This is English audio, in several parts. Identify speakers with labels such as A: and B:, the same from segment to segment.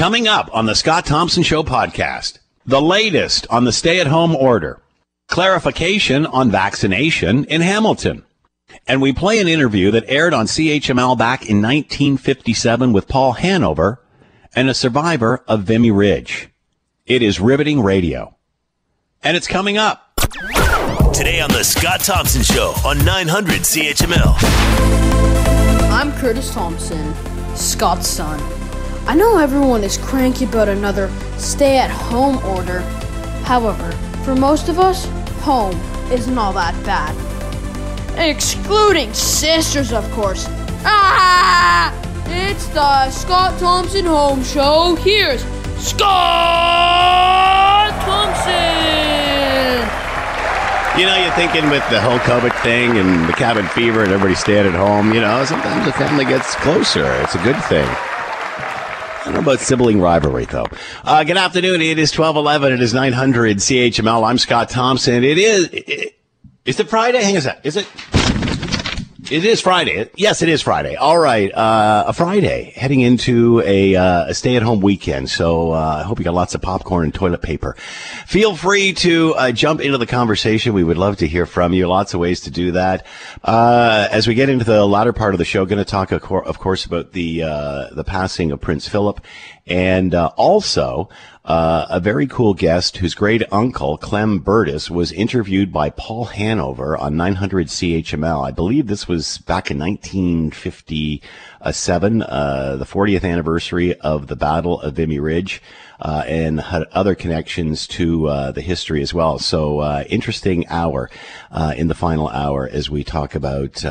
A: Coming up on the Scott Thompson Show podcast, the latest on the stay at home order, clarification on vaccination in Hamilton. And we play an interview that aired on CHML back in 1957 with Paul Hanover and a survivor of Vimy Ridge. It is riveting radio. And it's coming up.
B: Today on the Scott Thompson Show on 900 CHML.
C: I'm Curtis Thompson, Scott's son. I know everyone is cranky about another stay at home order. However, for most of us, home isn't all that bad. Excluding sisters, of course. Ah! It's the Scott Thompson Home Show. Here's Scott Thompson!
A: You know, you're thinking with the whole COVID thing and the cabin fever and everybody staying at home, you know, sometimes the family gets closer. It's a good thing. I don't know about sibling rivalry, though. Uh, good afternoon. It is 1211. It is 900 CHML. I'm Scott Thompson. It is, it, is it Friday? Hang on a sec. Is it? It is Friday. Yes, it is Friday. All right, uh, a Friday heading into a, uh, a stay-at-home weekend. So uh, I hope you got lots of popcorn and toilet paper. Feel free to uh, jump into the conversation. We would love to hear from you. Lots of ways to do that. Uh, as we get into the latter part of the show, going to talk, of course, about the uh, the passing of Prince Philip, and also uh, a very cool guest whose great uncle, Clem Burtis, was interviewed by Paul Hanover on 900 CHML. I believe this was back in 1957, uh, the 40th anniversary of the Battle of Vimy Ridge. Uh, and had other connections to uh, the history as well. So uh, interesting hour in the final hour as we talk about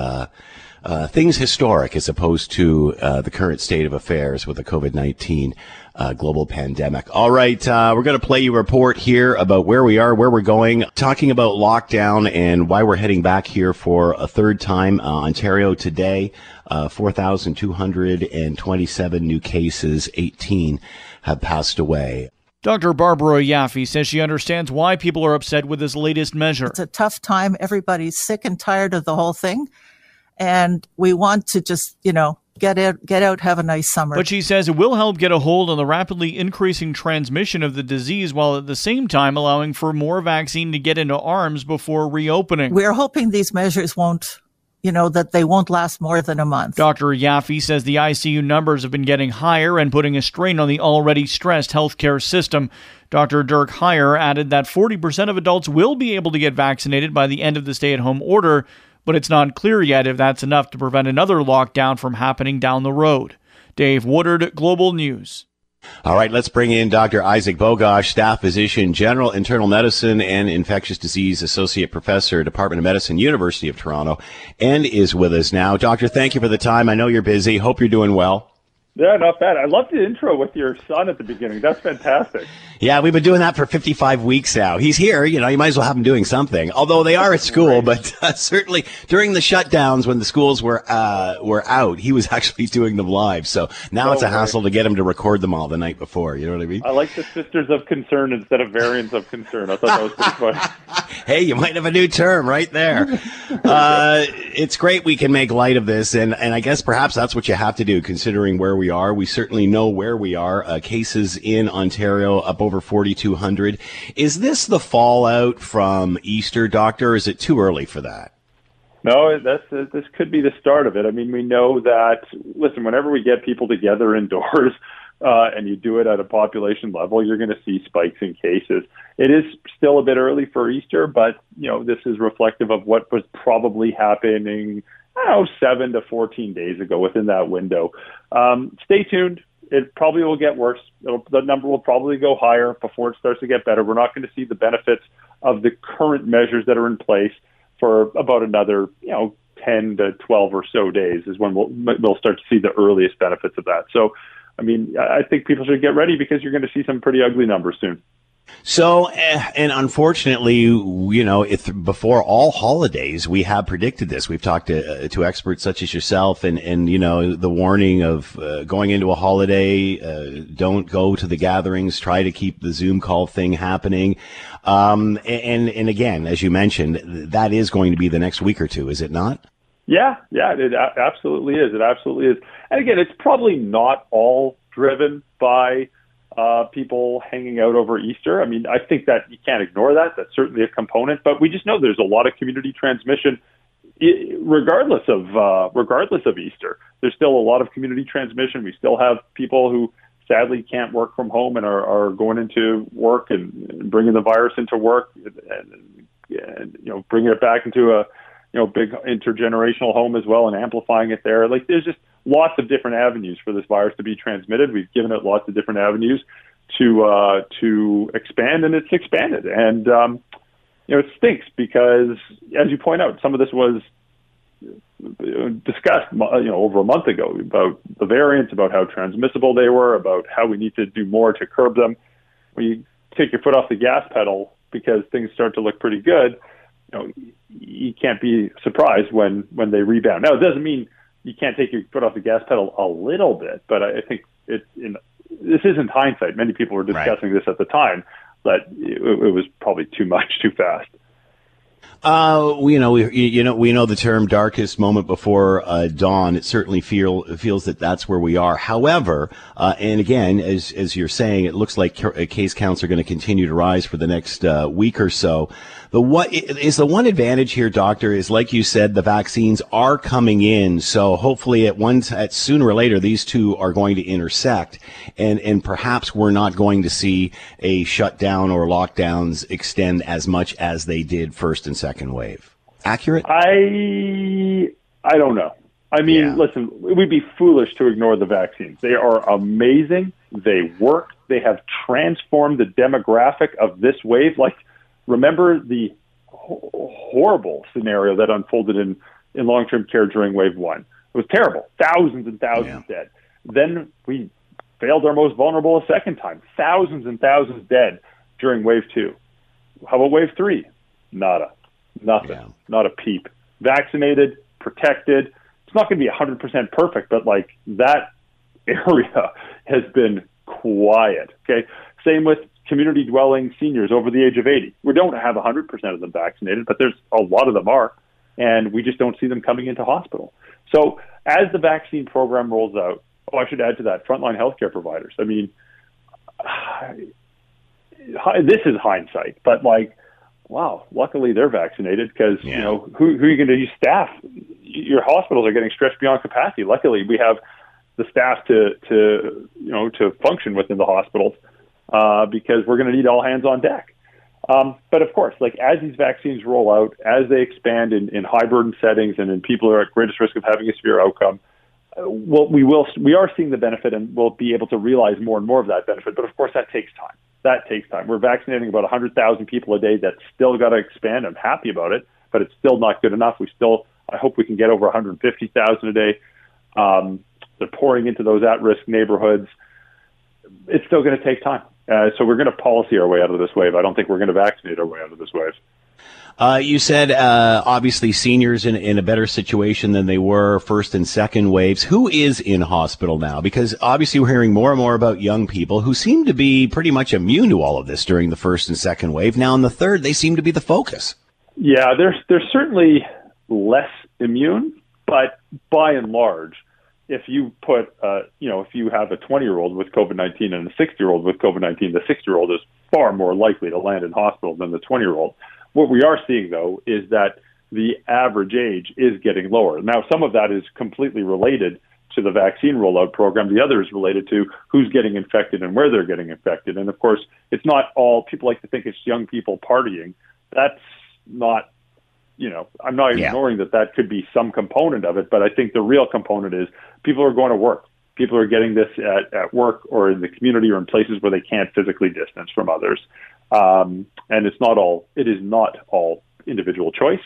A: uh, things historic as opposed to the current state of affairs with the COVID nineteen uh, global pandemic. All right, uh, we're going to play you a report here about where we are, where we're going, talking about lockdown and why we're heading back here for a third time. Uh, Ontario today, uh, 4,227 new cases, 18 have passed away.
D: Dr. Barbara Yaffe says she understands why people are upset with this latest measure.
E: It's a tough time. Everybody's sick and tired of the whole thing. And we want to just, you know, get out, get out, have a nice summer.
D: But she says it will help get a hold on the rapidly increasing transmission of the disease while at the same time allowing for more vaccine to get into arms before reopening.
E: We're hoping these measures won't you know, that they won't last more than a month.
D: Dr. Yaffe says the ICU numbers have been getting higher and putting a strain on the already stressed healthcare system. Dr. Dirk Huyer added that 40% of adults will be able to get vaccinated by the end of the stay at home order, but it's not clear yet if that's enough to prevent another lockdown from happening down the road. Dave Woodard, Global News.
A: All right, let's bring in Dr. Isaac Bogoch, staff physician, general internal medicine and infectious disease associate professor, Department of Medicine, University of Toronto, and is with us now. Doctor, thank you for the time. I know you're busy. Hope you're doing well.
F: Yeah, not bad. I love the intro with your son at the beginning. That's fantastic.
A: Yeah, we've been doing that for 55 weeks now. He's here. You know, you might as well have him doing something. Although they are at school, but uh, certainly during the shutdowns when the schools were uh, were out, he was actually doing them live. So now no it's a way. hassle to get him to record them all the night before. You know what I mean?
F: I like the sisters of concern instead of variants of concern. I thought that was pretty funny.
A: hey, you might have a new term right there. Uh, it's great we can make light of this, and and I guess perhaps that's what you have to do, considering where we are. We certainly know where we are. Uh, cases in Ontario up over 4,200. Is this the fallout from Easter, Doctor? is it too early for that?
F: No, this could be the start of it. I mean, we know that. Listen, whenever we get people together indoors. Uh, and you do it at a population level, you're going to see spikes in cases. It is still a bit early for Easter, but you know this is reflective of what was probably happening know, seven to 14 days ago within that window. Um, stay tuned. It probably will get worse. It'll, the number will probably go higher before it starts to get better. We're not going to see the benefits of the current measures that are in place for about another, you know, 10 to 12 or so days is when we'll, we'll start to see the earliest benefits of that. So, I mean, I think people should get ready because you're going to see some pretty ugly numbers soon.
A: So, eh, and unfortunately, you know, if before all holidays, we have predicted this. We've talked to, uh, to experts such as yourself, and and you know, the warning of uh, going into a holiday, uh, don't go to the gatherings. Try to keep the Zoom call thing happening. Um, and and again, as you mentioned, that is going to be the next week or two, is it not?
F: Yeah, yeah, it absolutely is. It absolutely is. And again, it's probably not all driven by uh, people hanging out over Easter. I mean, I think that you can't ignore that. That's certainly a component, but we just know there's a lot of community transmission, regardless of uh, regardless of Easter. There's still a lot of community transmission. We still have people who sadly can't work from home and are, are going into work and, bringing the virus into work, and, and you know bringing it back into a you know big intergenerational home as well and amplifying it there. Like there's just lots of different avenues for this virus to be transmitted. We've given it lots of different avenues to uh, to expand, and it's expanded. And um, you know, it stinks because, as you point out, some of this was discussed, you know, over a month ago about the variants, about how transmissible they were, about how we need to do more to curb them. When you take your foot off the gas pedal because things start to look pretty good, you know, you can't be surprised when when they rebound. Now, it doesn't mean you can't take your foot off the gas pedal a little bit, but I think it in this isn't hindsight. Many people were discussing right. this at the time, but it, it was probably too much, too fast.
A: Uh, we, you know, we, you know, we know the term darkest moment before uh, dawn. It certainly feel feels that that's where we are. However, uh, and again, as as you're saying, it looks like case counts are going to continue to rise for the next uh, week or so. The what is the one advantage here, doctor, is like you said, the vaccines are coming in. So hopefully at one, at sooner or later, these two are going to intersect and, and perhaps we're not going to see a shutdown or lockdowns extend as much as they did first and second wave. Accurate?
F: I, I don't know. I mean, yeah. listen, we'd be foolish to ignore the vaccines. They are amazing. They work. They have transformed the demographic of this wave. Like, remember the horrible scenario that unfolded in, in long term care during wave one. It was terrible. Thousands and thousands yeah. dead. Then we failed our most vulnerable a second time. Thousands and thousands dead during wave two. How about wave three? Nada. Nothing. Yeah. Not a peep. Vaccinated, protected. It's not going to be 100% perfect, but like that area has been quiet. Okay. Same with community dwelling seniors over the age of 80. We don't have 100% of them vaccinated, but there's a lot of them are, and we just don't see them coming into hospital. So as the vaccine program rolls out, oh, I should add to that frontline healthcare providers. I mean, this is hindsight, but like, wow, luckily they're vaccinated because yeah. you know who, who are you going to use staff? Your hospitals are getting stretched beyond capacity. Luckily, we have the staff to to you know to function within the hospitals uh, because we're going to need all hands on deck. Um, but of course, like as these vaccines roll out, as they expand in, in high burden settings and in people who are at greatest risk of having a severe outcome, uh, well, we will we are seeing the benefit and we'll be able to realize more and more of that benefit. But of course, that takes time. That takes time. We're vaccinating about 100,000 people a day. That's still got to expand. I'm happy about it, but it's still not good enough. We still, I hope we can get over 150,000 a day. Um, they're pouring into those at-risk neighborhoods. It's still going to take time. Uh, so we're going to policy our way out of this wave. I don't think we're going to vaccinate our way out of this wave.
A: Uh, you said uh, obviously seniors in, in a better situation than they were first and second waves. Who is in hospital now? Because obviously we're hearing more and more about young people who seem to be pretty much immune to all of this during the first and second wave. Now in the third, they seem to be the focus.
F: Yeah, they're they're certainly less immune, but by and large, if you put, uh, you know, if you have a 20 year old with COVID 19 and a 60 year old with COVID 19, the 60 year old is far more likely to land in hospital than the 20 year old. What we are seeing, though, is that the average age is getting lower. Now, some of that is completely related to the vaccine rollout program. The other is related to who's getting infected and where they're getting infected. And of course, it's not all people like to think it's young people partying. That's not you know, I'm not yeah. ignoring that that could be some component of it, but I think the real component is people are going to work. People are getting this at, at work or in the community or in places where they can't physically distance from others. Um, and it's not all, it is not all individual choice.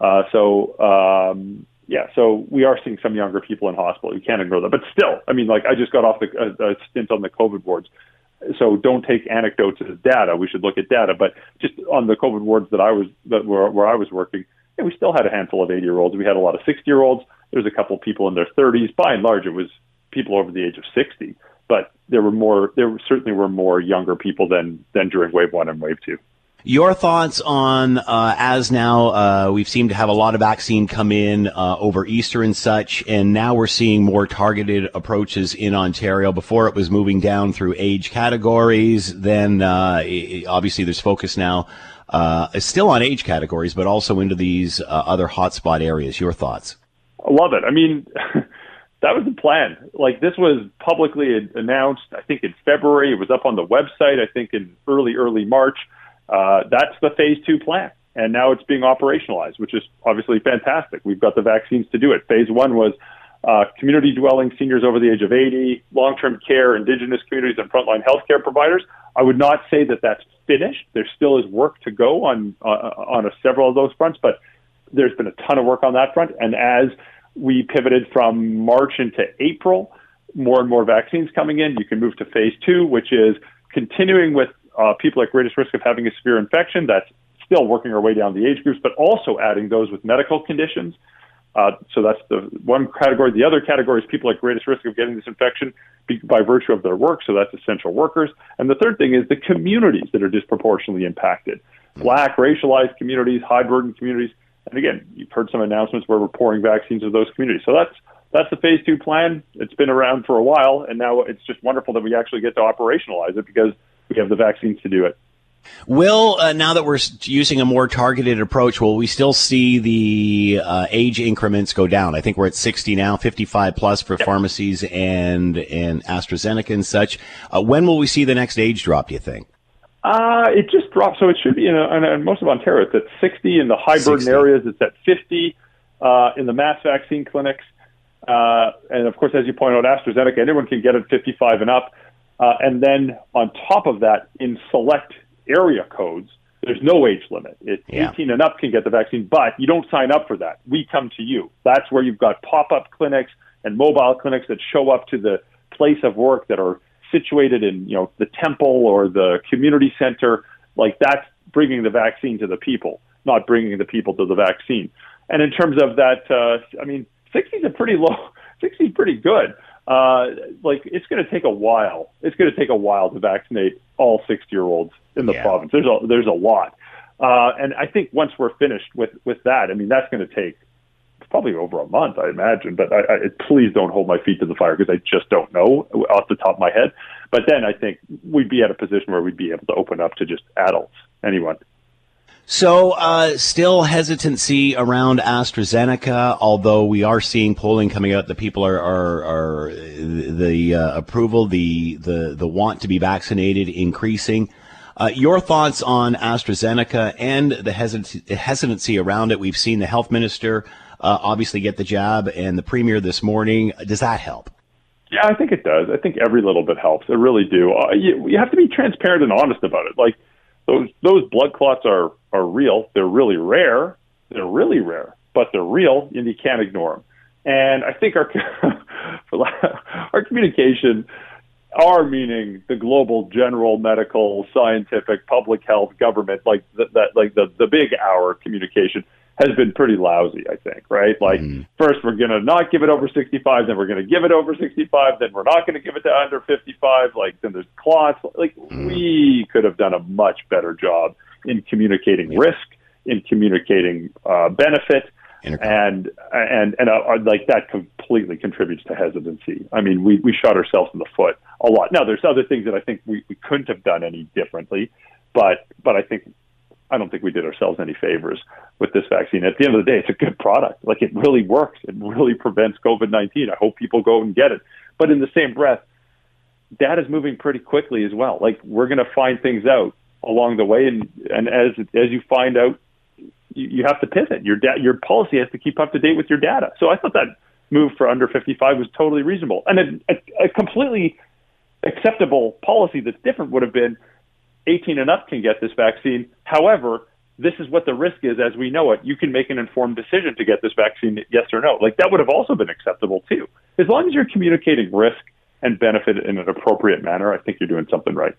F: Uh, so, um, yeah, so we are seeing some younger people in hospital. You can't ignore that. But still, I mean, like I just got off the a, a stint on the COVID wards. So don't take anecdotes as data. We should look at data. But just on the COVID wards that I was that where, where I was working, yeah, we still had a handful of 80 year olds. We had a lot of 60 year olds. There was a couple of people in their 30s. By and large, it was people over the age of 60. But there were more. There certainly were more younger people than than during wave one and wave two.
A: Your thoughts on uh, as now uh, we've seemed to have a lot of vaccine come in uh, over Easter and such, and now we're seeing more targeted approaches in Ontario. Before it was moving down through age categories. Then uh, obviously there's focus now uh, still on age categories, but also into these uh, other hotspot areas. Your thoughts?
F: I love it. I mean. that was the plan. Like this was publicly announced, I think in February. It was up on the website, I think in early, early March. Uh, that's the phase two plan. And now it's being operationalized, which is obviously fantastic. We've got the vaccines to do it. Phase one was uh, community dwelling seniors over the age of 80, long term care, indigenous communities, and frontline healthcare providers. I would not say that that's finished. There still is work to go on uh, on a, several of those fronts, but there's been a ton of work on that front. And as we pivoted from March into April, more and more vaccines coming in, you can move to phase two, which is continuing with uh, people at greatest risk of having a severe infection. That's still working our way down the age groups, but also adding those with medical conditions. Uh, so that's the one category. The other category is people at greatest risk of getting this infection by virtue of their work. So that's essential workers. And the third thing is the communities that are disproportionately impacted. Black, racialized communities, high burden communities. And again, you've heard some announcements where we're pouring vaccines to those communities. So that's that's the phase two plan. It's been around for a while, and now it's just wonderful that we actually get to operationalize it because we have the vaccines to do it.
A: Will uh, now that we're using a more targeted approach, will we still see the uh, age increments go down? I think we're at 60 now, 55 plus for yep. pharmacies and and AstraZeneca and such. Uh, when will we see the next age drop? Do you think?
F: Uh, it just dropped, so it should be in, a, in, a, in most of Ontario. It's at 60 in the high burden areas. It's at 50 uh, in the mass vaccine clinics. Uh, and of course, as you point out, AstraZeneca, anyone can get it 55 and up. Uh, and then on top of that, in select area codes, there's no age limit. It's yeah. 18 and up can get the vaccine, but you don't sign up for that. We come to you. That's where you've got pop-up clinics and mobile clinics that show up to the place of work that are situated in, you know, the temple or the community center. Like that's bringing the vaccine to the people, not bringing the people to the vaccine. And in terms of that, uh, I mean, 60 is a pretty low. 60 is pretty good uh, like it's going to take a while. It's going to take a while to vaccinate all 60 year olds in the yeah. province. There's a there's a lot, uh, and I think once we're finished with with that, I mean that's going to take probably over a month, I imagine. But I, I, please don't hold my feet to the fire because I just don't know off the top of my head. But then I think we'd be at a position where we'd be able to open up to just adults, anyone.
A: So, uh, still hesitancy around AstraZeneca, although we are seeing polling coming out that people are, are, are the uh, approval, the, the, the want to be vaccinated increasing. Uh, your thoughts on AstraZeneca and the hesitancy around it? We've seen the health minister uh, obviously get the jab and the premier this morning. Does that help?
F: Yeah, I think it does. I think every little bit helps. I really do. Uh, you, you have to be transparent and honest about it. Like, those those blood clots are are real. They're really rare. They're really rare, but they're real, and you can't ignore them. And I think our our communication, our meaning the global, general, medical, scientific, public health, government, like that, that like the the big hour communication has been pretty lousy, I think, right? Like, mm-hmm. first we're going to not give it over 65, then we're going to give it over 65, then we're not going to give it to under 55. Like, then there's clots. Like, mm-hmm. we could have done a much better job in communicating yeah. risk, in communicating uh, benefit. And and and uh, like that completely contributes to hesitancy. I mean, we we shot ourselves in the foot a lot. Now, there's other things that I think we, we couldn't have done any differently, but but I think I don't think we did ourselves any favors with this vaccine. At the end of the day, it's a good product. Like it really works. It really prevents COVID 19. I hope people go and get it. But in the same breath, data is moving pretty quickly as well. Like we're going to find things out along the way. And, and as, as you find out, you, you have to pivot. Your, da- your policy has to keep up to date with your data. So I thought that move for under 55 was totally reasonable. And a, a, a completely acceptable policy that's different would have been 18 and up can get this vaccine. However, this is what the risk is as we know it. You can make an informed decision to get this vaccine, yes or no. Like that would have also been acceptable too. As long as you're communicating risk and benefit in an appropriate manner, I think you're doing something right.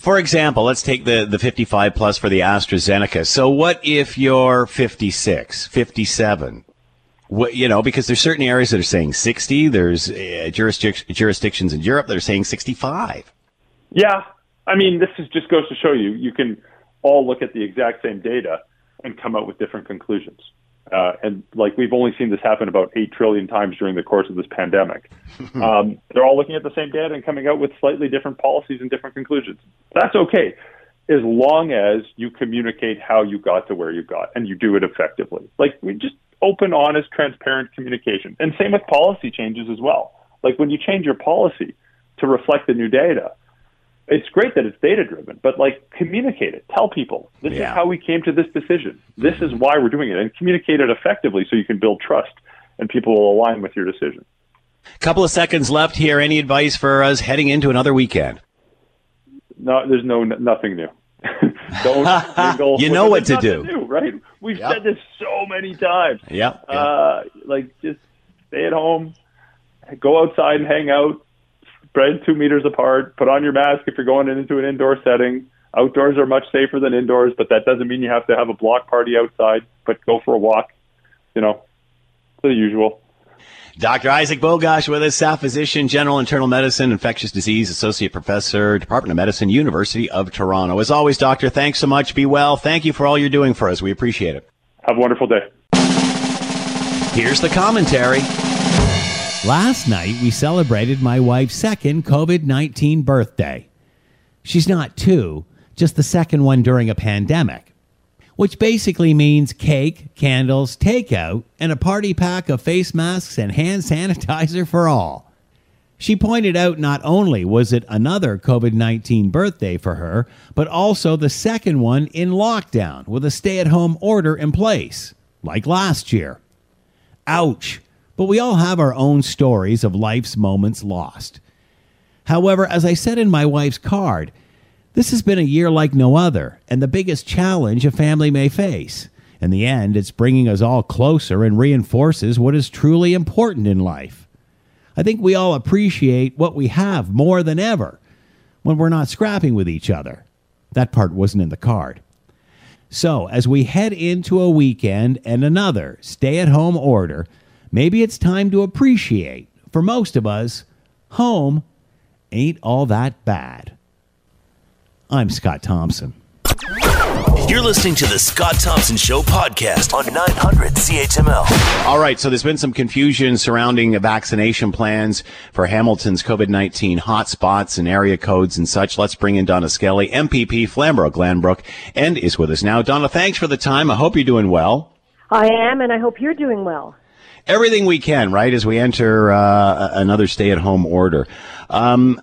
A: For example, let's take the, the 55 plus for the AstraZeneca. So what if you're 56, 57? What, you know, because there's certain areas that are saying 60. There's uh, jurisdic- jurisdictions in Europe that are saying 65.
F: Yeah, I mean, this is just goes to show you you can all look at the exact same data and come out with different conclusions. Uh, and like we've only seen this happen about eight trillion times during the course of this pandemic. um, they're all looking at the same data and coming out with slightly different policies and different conclusions. That's okay, as long as you communicate how you got to where you got and you do it effectively. Like we just open, honest, transparent communication. And same with policy changes as well. Like when you change your policy to reflect the new data, it's great that it's data driven, but like communicate it. Tell people this yeah. is how we came to this decision. This is why we're doing it, and communicate it effectively so you can build trust and people will align with your decision.
A: Couple of seconds left here. Any advice for us heading into another weekend?
F: No, there's no nothing new. Don't
A: you know what to do,
F: new, right? We've yep. said this so many times.
A: Yeah. Yep.
F: Uh, like just stay at home, go outside and hang out spread two meters apart, put on your mask if you're going into an indoor setting. Outdoors are much safer than indoors, but that doesn't mean you have to have a block party outside, but go for a walk, you know, the usual.
A: Dr. Isaac Bogoch with us, staff physician, general internal medicine, infectious disease associate professor, Department of Medicine, University of Toronto. As always, doctor, thanks so much. Be well. Thank you for all you're doing for us. We appreciate it.
F: Have a wonderful day.
A: Here's the commentary.
G: Last night, we celebrated my wife's second COVID 19 birthday. She's not two, just the second one during a pandemic, which basically means cake, candles, takeout, and a party pack of face masks and hand sanitizer for all. She pointed out not only was it another COVID 19 birthday for her, but also the second one in lockdown with a stay at home order in place, like last year. Ouch! But we all have our own stories of life's moments lost. However, as I said in my wife's card, this has been a year like no other, and the biggest challenge a family may face. In the end, it's bringing us all closer and reinforces what is truly important in life. I think we all appreciate what we have more than ever when we're not scrapping with each other. That part wasn't in the card. So, as we head into a weekend and another stay at home order, maybe it's time to appreciate, for most of us, home ain't all that bad. I'm Scott Thompson.
B: You're listening to the Scott Thompson Show podcast on 900 CHML.
A: All right, so there's been some confusion surrounding vaccination plans for Hamilton's COVID 19 hotspots and area codes and such. Let's bring in Donna Skelly, MPP Flamborough Glanbrook, and is with us now. Donna, thanks for the time. I hope you're doing well.
H: I am, and I hope you're doing well
A: everything we can, right, as we enter uh, another stay-at-home order. Um,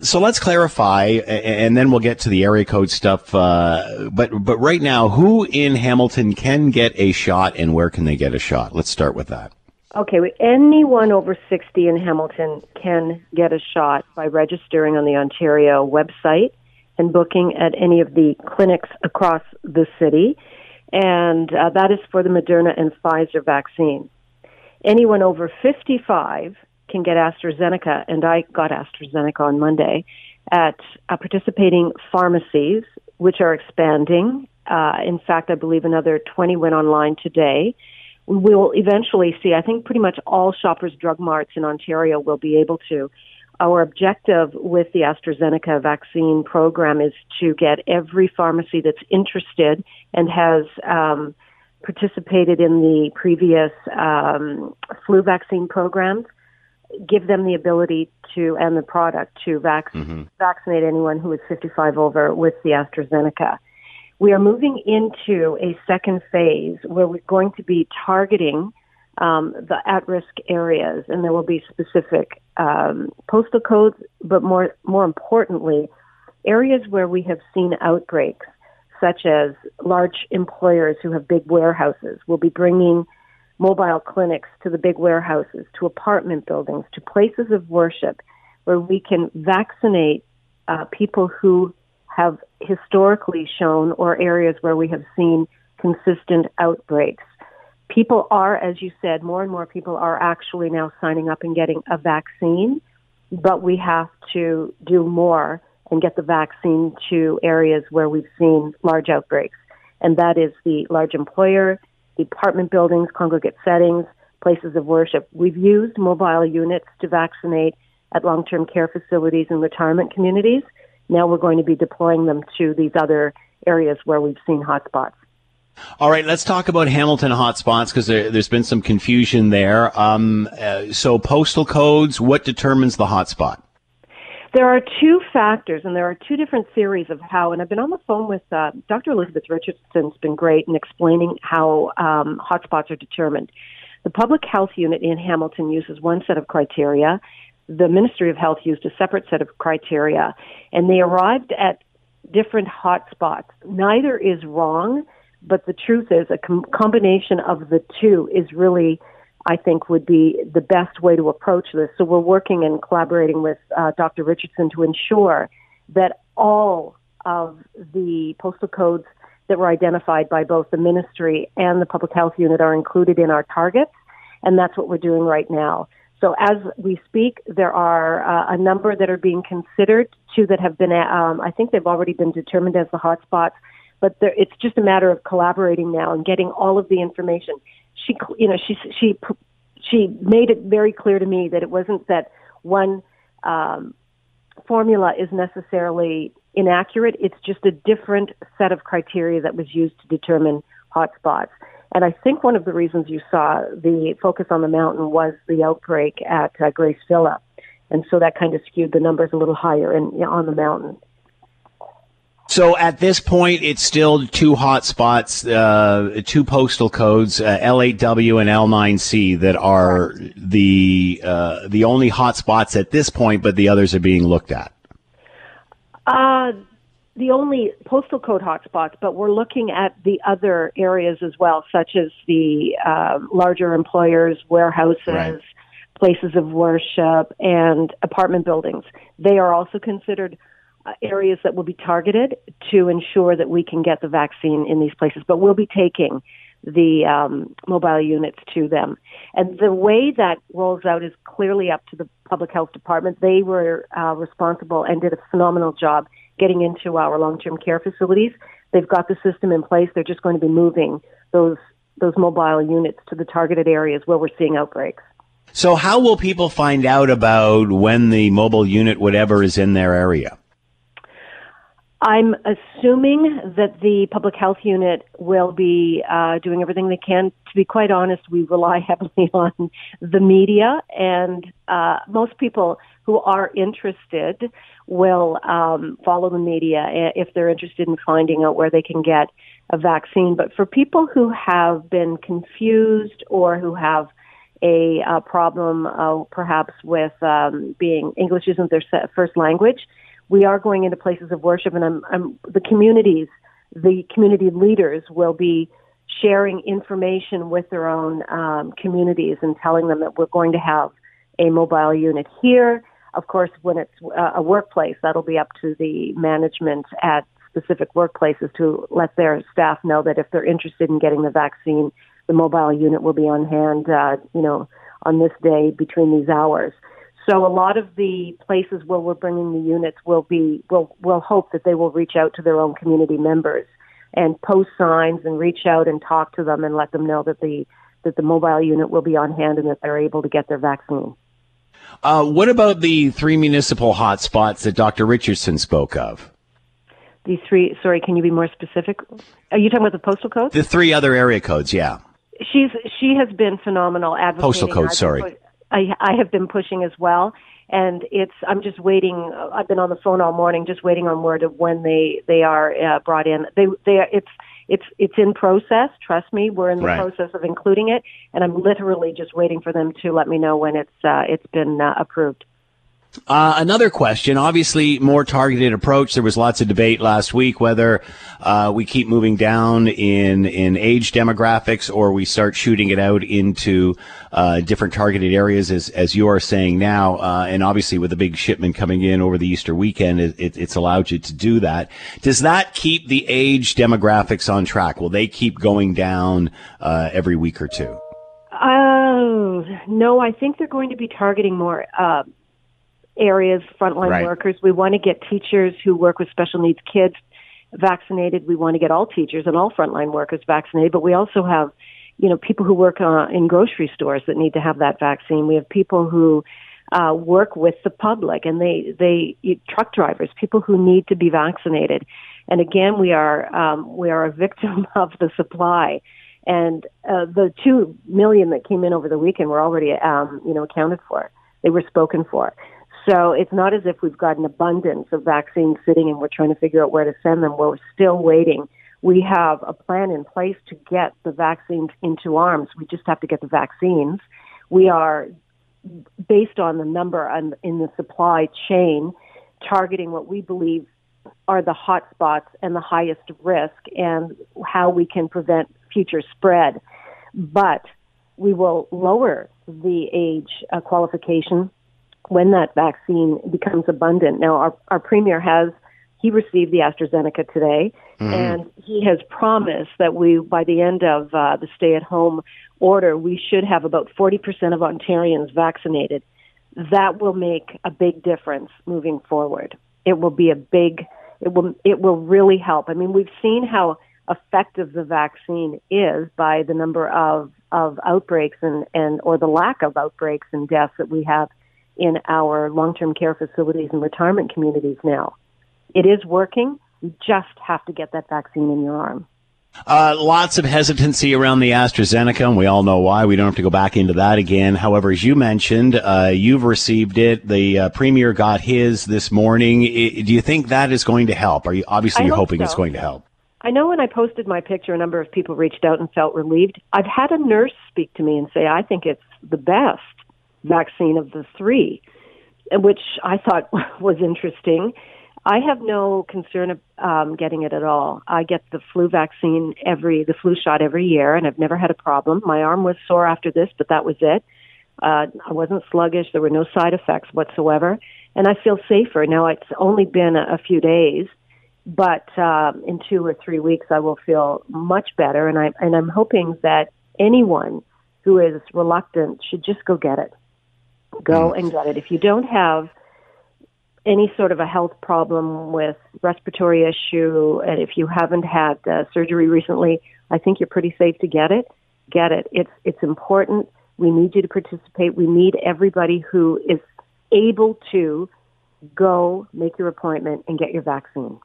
A: so let's clarify, and then we'll get to the area code stuff. Uh, but but right now, who in Hamilton can get a shot, and where can they get a shot? Let's start with that.
H: Okay, anyone over 60 in Hamilton can get a shot by registering on the Ontario website and booking at any of the clinics across the city. And uh, that is for the Moderna and Pfizer vaccine anyone over 55 can get AstraZeneca, and I got AstraZeneca on Monday at uh, participating pharmacies, which are expanding. Uh, in fact, I believe another 20 went online today. We will eventually see, I think pretty much all Shoppers Drug Marts in Ontario will be able to. Our objective with the AstraZeneca vaccine program is to get every pharmacy that's interested and has um, participated in the previous um, flu vaccine programs give them the ability to and the product to vac- mm-hmm. vaccinate anyone who is 55 over with the AstraZeneca. We are moving into a second phase where we're going to be targeting um, the at-risk areas, and there will be specific um, postal codes, but more more importantly, areas where we have seen outbreaks such as large employers who have big warehouses will be bringing mobile clinics to the big warehouses, to apartment buildings, to places of worship where we can vaccinate uh, people who have historically shown or areas where we have seen consistent outbreaks. People are, as you said, more and more people are actually now signing up and getting a vaccine, but we have to do more and get the vaccine to areas where we've seen large outbreaks. And that is the large employer, the apartment buildings, congregate settings, places of worship. We've used mobile units to vaccinate at long term care facilities and retirement communities. Now we're going to be deploying them to these other areas where we've seen hotspots.
A: All right, let's talk about Hamilton hotspots because there, has been some confusion there. Um, uh, so, postal codes, what determines the hotspot?
H: There are two factors, and there are two different theories of how. And I've been on the phone with uh, Dr. Elizabeth Richardson's been great in explaining how um, hotspots are determined. The public health unit in Hamilton uses one set of criteria. The Ministry of Health used a separate set of criteria, and they arrived at different hotspots. Neither is wrong, but the truth is a com- combination of the two is really I think would be the best way to approach this. So we're working and collaborating with uh, Dr. Richardson to ensure that all of the postal codes that were identified by both the ministry and the public health unit are included in our targets, and that's what we're doing right now. So as we speak, there are uh, a number that are being considered, two that have been, um, I think they've already been determined as the hotspots, but there, it's just a matter of collaborating now and getting all of the information she you know she she she made it very clear to me that it wasn't that one um, formula is necessarily inaccurate. It's just a different set of criteria that was used to determine hotspots. And I think one of the reasons you saw the focus on the mountain was the outbreak at uh, Grace Villa. And so that kind of skewed the numbers a little higher in, on the mountain.
A: So at this point, it's still two hot spots, uh, two postal codes, uh, L8W and L9C, that are the uh, the only hot spots at this point, but the others are being looked at.
H: Uh, the only postal code hotspots, but we're looking at the other areas as well, such as the uh, larger employers, warehouses, right. places of worship, and apartment buildings. They are also considered uh, areas that will be targeted to ensure that we can get the vaccine in these places. But we'll be taking the um, mobile units to them. And the way that rolls out is clearly up to the public health department. They were uh, responsible and did a phenomenal job getting into our long-term care facilities. They've got the system in place. They're just going to be moving those those mobile units to the targeted areas where we're seeing outbreaks.
A: So, how will people find out about when the mobile unit, whatever, is in their area?
H: I'm assuming that the public health unit will be uh, doing everything they can. To be quite honest, we rely heavily on the media, and uh, most people who are interested will um, follow the media if they're interested in finding out where they can get a vaccine. But for people who have been confused or who have a, a problem, uh, perhaps with um, being English isn't their first language we are going into places of worship, and I'm, I'm, the communities, the community leaders will be sharing information with their own um, communities and telling them that we're going to have a mobile unit here. Of course, when it's a workplace, that'll be up to the management at specific workplaces to let their staff know that if they're interested in getting the vaccine, the mobile unit will be on hand, uh, you know, on this day between these hours. So a lot of the places where we're bringing the units will be will will hope that they will reach out to their own community members and post signs and reach out and talk to them and let them know that the that the mobile unit will be on hand and that they're able to get their vaccine.
A: Uh, what about the three municipal hotspots that Dr. Richardson spoke of?
H: These three. Sorry, can you be more specific? Are you talking about the postal codes?
A: The three other area codes. Yeah.
H: She's she has been phenomenal advocating.
A: Postal codes. Sorry.
H: I, I have been pushing as well. And it's, I'm just waiting. I've been on the phone all morning, just waiting on word of when they, they are uh, brought in. They, they, it's, it's, it's in process. Trust me, we're in the right. process of including it. And I'm literally just waiting for them to let me know when it's, uh, it's been uh, approved.
A: Uh, another question, obviously more targeted approach. There was lots of debate last week whether uh, we keep moving down in in age demographics or we start shooting it out into uh, different targeted areas, as as you are saying now. Uh, and obviously, with the big shipment coming in over the Easter weekend, it, it, it's allowed you to do that. Does that keep the age demographics on track? Will they keep going down uh, every week or two?
H: Oh no, I think they're going to be targeting more uh, areas, frontline right. workers. We want to get teachers who work with special needs kids vaccinated. We want to get all teachers and all frontline workers vaccinated, but we also have, you know, people who work uh, in grocery stores that need to have that vaccine. We have people who uh, work with the public, and they they truck drivers, people who need to be vaccinated. And again, we are um, we are a victim of the supply. And uh, the two million that came in over the weekend were already, um, you know, accounted for. They were spoken for. So it's not as if we've got an abundance of vaccines sitting and we're trying to figure out where to send them. We're still waiting. We have a plan in place to get the vaccines into arms. We just have to get the vaccines. We are, based on the number in the supply chain, targeting what we believe are the hot spots and the highest risk and how we can prevent future spread. But we will lower the age uh, qualification when that vaccine becomes abundant. Now, our, our premier has he received the AstraZeneca today, mm-hmm. and he has promised that we, by the end of uh, the stay-at-home order, we should have about 40% of Ontarians vaccinated. That will make a big difference moving forward. It will be a big, it will, it will really help. I mean, we've seen how effective the vaccine is by the number of, of outbreaks and, and, or the lack of outbreaks and deaths that we have in our long-term care facilities and retirement communities now. It is working. You just have to get that vaccine in your arm.
A: Uh, lots of hesitancy around the AstraZeneca, and we all know why. We don't have to go back into that again. However, as you mentioned, uh, you've received it. The uh, premier got his this morning. I, do you think that is going to help? Are you obviously you're hoping so. it's going to help?
H: I know when I posted my picture, a number of people reached out and felt relieved. I've had a nurse speak to me and say, "I think it's the best vaccine of the three, which I thought was interesting." I have no concern of um, getting it at all. I get the flu vaccine every, the flu shot every year, and I've never had a problem. My arm was sore after this, but that was it. Uh, I wasn't sluggish. There were no side effects whatsoever, and I feel safer now. It's only been a, a few days, but uh, in two or three weeks, I will feel much better. And I and I'm hoping that anyone who is reluctant should just go get it. Go mm. and get it. If you don't have any sort of a health problem with respiratory issue, and if you haven't had uh, surgery recently, I think you're pretty safe to get it. Get it. It's it's important. We need you to participate. We need everybody who is able to go make your appointment and get your vaccine.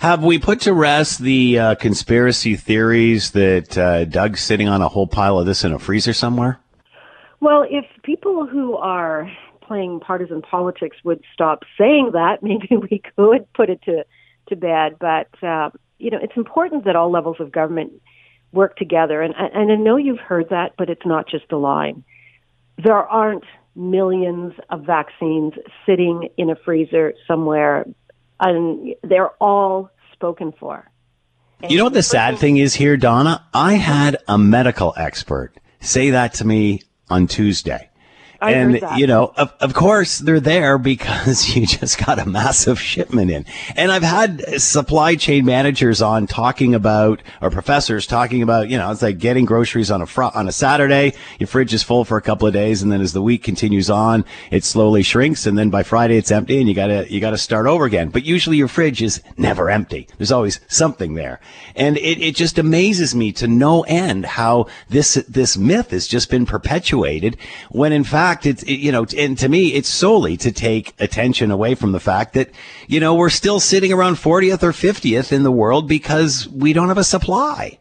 A: Have we put to rest the uh, conspiracy theories that uh, Doug's sitting on a whole pile of this in a freezer somewhere?
H: Well, if people who are playing partisan politics would stop saying that, maybe we could put it to to bed. But uh, you know, it's important that all levels of government work together. And and I know you've heard that, but it's not just a line. There aren't millions of vaccines sitting in a freezer somewhere, and they're all spoken for.
A: And you know what the sad thing is here, Donna? I had a medical expert say that to me on Tuesday.
H: I
A: and you know, of, of course they're there because you just got a massive shipment in. And I've had supply chain managers on talking about, or professors talking about, you know, it's like getting groceries on a fr- on a Saturday. Your fridge is full for a couple of days, and then as the week continues on, it slowly shrinks, and then by Friday it's empty, and you gotta you gotta start over again. But usually your fridge is never empty. There's always something there, and it, it just amazes me to no end how this this myth has just been perpetuated when in fact fact, it's, it, you know, and to me, it's solely to take attention away from the fact that, you know, we're still sitting around 40th or 50th in the world because we don't have a supply.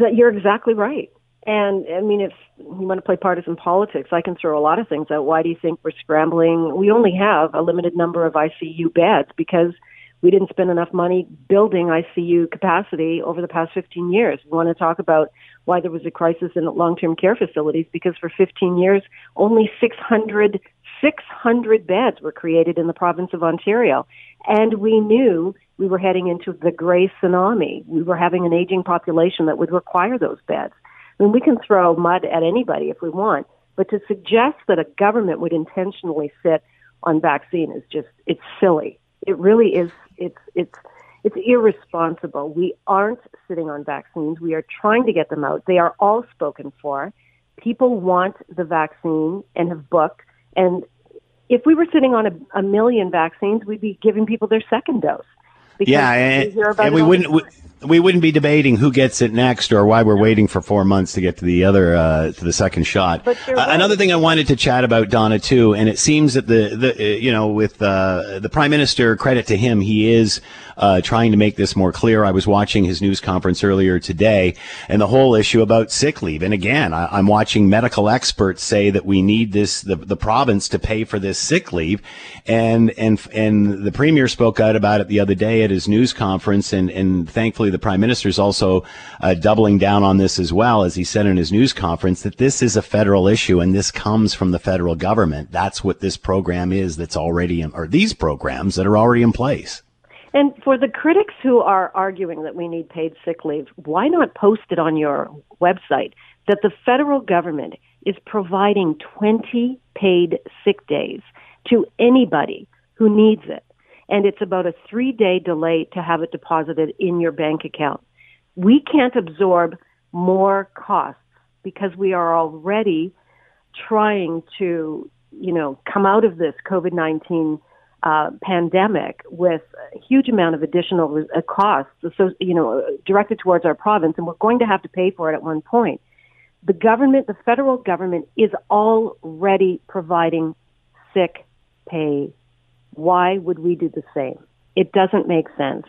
H: That you're exactly right. And I mean, if you want to play partisan politics, I can throw a lot of things out. Why do you think we're scrambling? We only have a limited number of ICU beds because we didn't spend enough money building ICU capacity over the past 15 years. We want to talk about why there was a crisis in long-term care facilities because for 15 years only 600 600 beds were created in the province of Ontario. And we knew we were heading into the gray tsunami. We were having an aging population that would require those beds. I mean we can throw mud at anybody if we want but to suggest that a government would intentionally sit on vaccine is just it's silly. It really is it's it's it's irresponsible. We aren't sitting on vaccines. We are trying to get them out. They are all spoken for. People want the vaccine and have booked. And if we were sitting on a, a million vaccines, we'd be giving people their second dose.
A: Yeah, and, and we wouldn't. We, we wouldn't be debating who gets it next or why we're waiting for four months to get to the other uh, to the second shot.
H: But
A: Uh,
H: right.
A: another thing I wanted to chat about Donna too, and it seems that the the uh, you know with uh, the prime minister, credit to him, he is uh, trying to make this more clear. I was watching his news conference earlier today, and the whole issue about sick leave. And again, I, I'm watching medical experts say that we need this the, the province to pay for this sick leave, and and and the premier spoke out about it the other day at his news conference, and and thankfully the prime minister is also uh, doubling down on this as well, as he said in his news conference that this is a federal issue and this comes from the federal government. That's what this program is. That's already in, or these programs that are already in place.
H: And for the critics who are arguing that we need paid sick leave, why not post it on your website that the federal government is providing 20 paid sick days to anybody who needs it? And it's about a three day delay to have it deposited in your bank account. We can't absorb more costs because we are already trying to, you know, come out of this COVID 19 uh, pandemic with a huge amount of additional uh, costs, so, you know, directed towards our province, and we're going to have to pay for it at one point. The government, the federal government, is already providing sick pay. Why would we do the same? It doesn't make sense.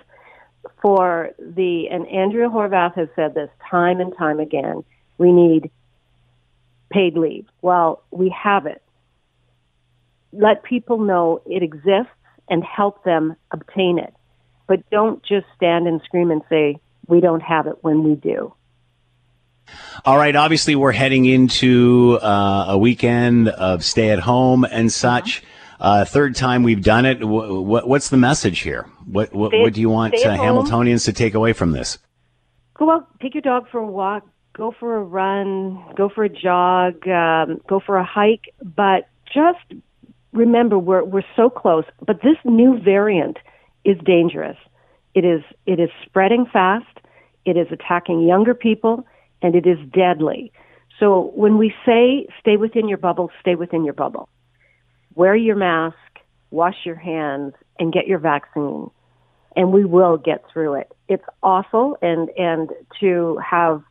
H: For the, and Andrea Horwath has said this time and time again, we need paid leave. Well, we have it let people know it exists and help them obtain it. But don't just stand and scream and say, we don't have it when we do.
A: All right. Obviously, we're heading into uh, a weekend of stay at home and such. Uh, third time we've done it. Wh- wh- what's the message here? What what,
H: Stay-
A: what do you want uh. Hamiltonians to take away from this?
H: Go out, take your dog for a walk, go for a run, go for a jog, um, go for a hike, but just remember we're we're so close. But this new variant is dangerous. It is it is spreading fast. It is attacking younger people, and it is deadly. So when we say stay within your bubble, stay within your bubble. Wear your mask, wash your hands, and get your vaccine and we will get through it. It's awful and and to have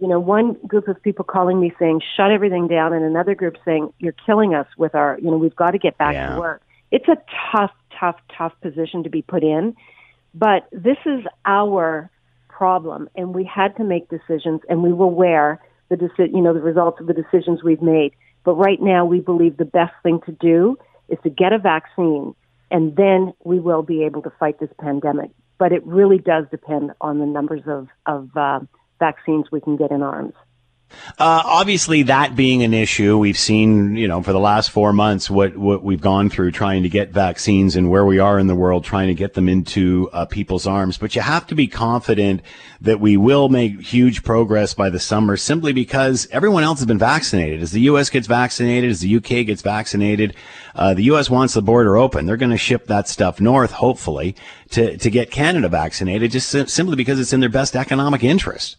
H: you know one group of people calling me saying shut everything down and another group saying you're killing us with our you know we've got to get back
A: Yeah.
H: to work. It's a tough tough tough position to be put in, but this is our problem and we had to make decisions and we will wear the deci- you know the results of the decisions we've made. But right now we believe the best thing to do is to get a vaccine and then we will be able to fight this pandemic. But it really does depend on the numbers of, of uh, vaccines we can get in arms.
A: Uh, obviously, that being an issue, we've seen, you know, for the last four months, what, what we've gone through trying to get vaccines and where we are in the world, trying to get them into uh, people's arms. But you have to be confident that we will make huge progress by the summer simply because everyone else has been vaccinated. As the U.S. gets vaccinated, as the U.K. gets vaccinated, uh, the U.S. wants the border open. They're going to ship that stuff north, hopefully, to, to get Canada vaccinated just sim- simply because it's in their best economic interest.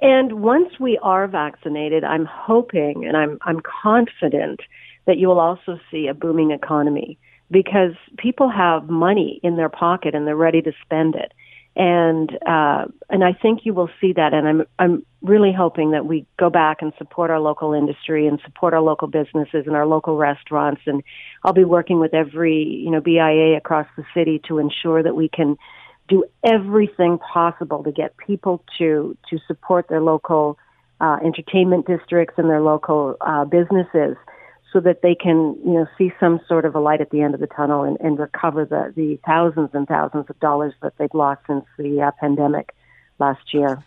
H: And once we are vaccinated, I'm hoping and I'm, I'm confident that you will also see a booming economy because people have money in their pocket and they're ready to spend it. And uh, and I think you will see that. And I'm I'm really hoping that we go back and support our local industry and support our local businesses and our local restaurants. And I'll be working with every you know BIA across the city to ensure that we can do everything possible to get people to to support their local uh, entertainment districts and their local uh, businesses so that they can you know see some sort of a light at the end of the tunnel and, and recover the, the thousands and thousands of dollars that they've lost since the uh, pandemic last year.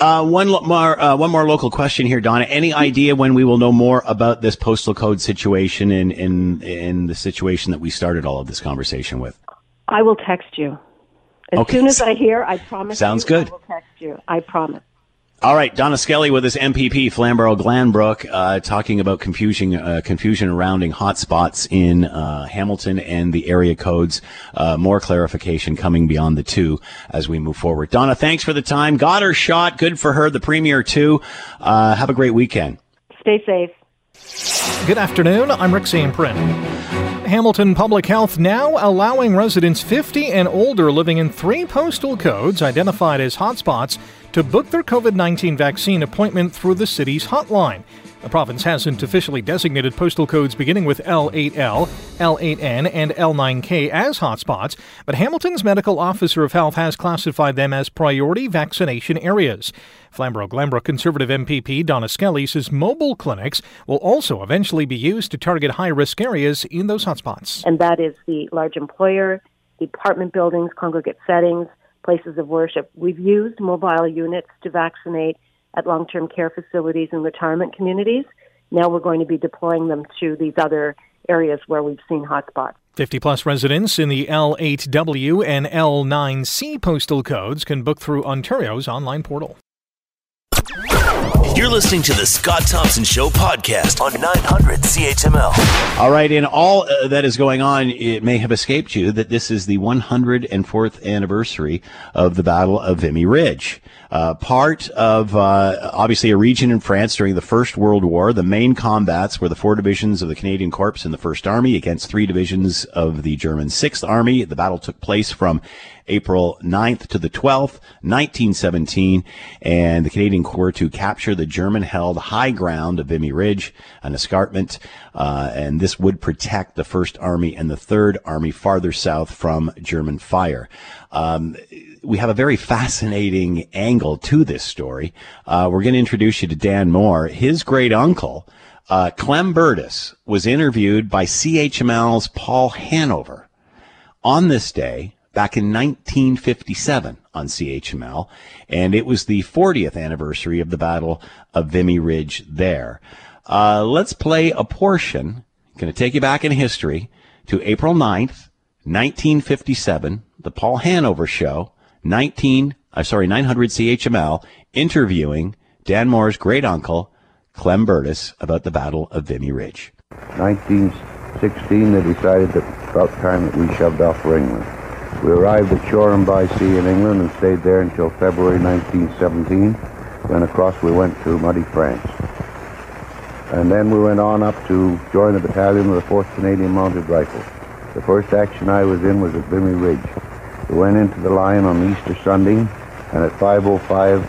A: Uh, one more, uh, one more local question here, Donna. Any idea when we will know more about this postal code situation and in, in the situation that we started all of this conversation with?
H: I will text you as
A: Okay.
H: soon as I hear. I promise.
A: Sounds
H: you,
A: good.
H: I will text you. I promise.
A: All right, Donna Skelly with his MPP Flamborough Glanbrook, uh, talking about confusion, uh, confusion surrounding hotspots in uh, Hamilton and the area codes. Uh, more clarification coming beyond the two as we move forward. Donna, thanks for the time. Got her shot. Good for her. The premier too. Uh, have a great weekend.
H: Stay safe.
I: Good afternoon. I'm Rick Print. Hamilton Public Health now allowing residents 50 and older living in three postal codes identified as hotspots to book their COVID 19 vaccine appointment through the city's hotline. The province hasn't officially designated postal codes beginning with L8L, L8N, and L9K as hotspots, but Hamilton's medical officer of health has classified them as priority vaccination areas. Flamborough Glanbrook Conservative MPP Donna Skelly says mobile clinics will also eventually be used to target high risk areas in those hotspots.
H: And that is the large employer, the apartment buildings, congregate settings, places of worship. We've used mobile units to vaccinate at long term care facilities and retirement communities. Now we're going to be deploying them to these other areas where we've seen hotspots.
I: 50 plus residents in the L8W and L9C postal codes can book through Ontario's online portal.
B: You're listening to the Scott Thompson Show podcast on 900 CHML.
A: All right, in all uh, that is going on, it may have escaped you that this is the 104th anniversary of the Battle of Vimy Ridge. Uh, part of uh, obviously a region in France during the First World War. The main combats were the four divisions of the Canadian Corps in the First Army against three divisions of the German Sixth Army. The battle took place from April 9th to the 12th, 1917, and the Canadian Corps to capture the German-held high ground of Vimy Ridge, an escarpment, uh, and this would protect the First Army and the Third Army farther south from German fire. Um, we have a very fascinating angle to this story. Uh, we're going to introduce you to Dan Moore. His great uncle, uh, Clem Burtis, was interviewed by CHML's Paul Hanover on this day back in 1957 on CHML, and it was the 40th anniversary of the Battle of Vimy Ridge there. Uh, let's play a portion. Going to take you back in history to April 9th, 1957, the Paul Hanover Show, 19, uh, sorry, 900 CHML, interviewing Dan Moore's great uncle, Clem Burtis, about the Battle of Vimy Ridge.
J: 1916, they decided that about time that we shoved off for England. We arrived at Shoreham by Sea in England and stayed there until February 1917. Then across we went to muddy France. And then we went on up to join the battalion of the 4th Canadian Mounted Rifles. The first action I was in was at Vimy Ridge. We went into the line on Easter Sunday, and at 5.05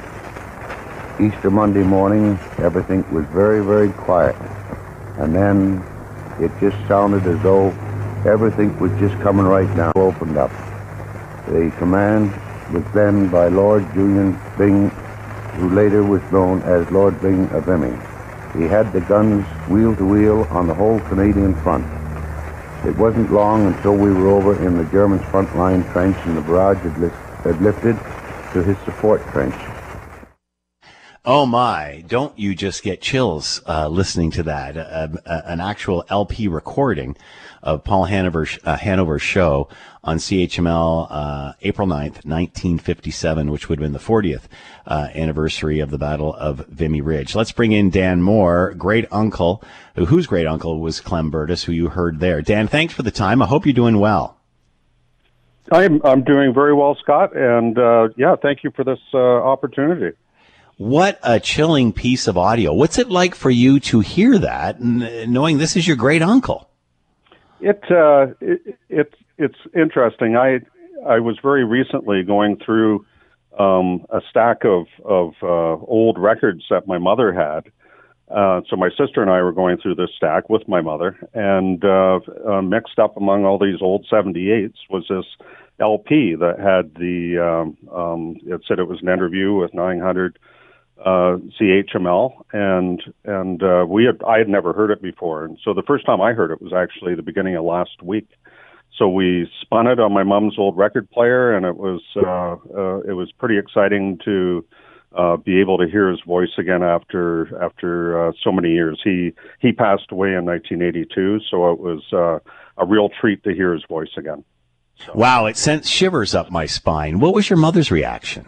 J: Easter Monday morning, everything was very, very quiet. And then it just sounded as though everything was just coming right now, opened up. The command was then by Lord Julian Byng, who later was known as Lord Byng of Vimy. He had the guns wheel to wheel on the whole Canadian front. It wasn't long until we were over in the Germans' front line trench and the barrage had, had lifted to his support trench.
A: Oh my, don't you just get chills uh, listening to that? Uh, uh, an actual LP recording of Paul Hanover's, uh, Hanover's show on CHML uh, April 9th, 1957, which would have been the 40th uh, anniversary of the Battle of Vimy Ridge. Let's bring in Dan Moore, great uncle, whose great uncle was Clem Burtis, who you heard there. Dan, thanks for the time. I hope you're doing well.
K: I'm I'm doing very well, Scott, and uh, yeah, thank you for this uh, opportunity.
A: What a chilling piece of audio. What's it like for you to hear that, knowing this is your great uncle?
K: It, uh, it it's it's interesting. I I was very recently going through um, a stack of of uh, old records that my mother had. Uh, so my sister and I were going through this stack with my mother, and uh, uh, mixed up among all these old 78s was this LP that had the um, um, it said it was an interview with 900 uh, CHML, and and uh, we had I had never heard it before, and so the first time I heard it was actually the beginning of last week. So we spun it on my mom's old record player, and it was uh, uh, it was pretty exciting to uh, be able to hear his voice again after after uh, so many years. He he passed away in 1982, so it was uh, a real treat to hear his voice again.
A: So. Wow, it sent shivers up my spine. What was your mother's reaction?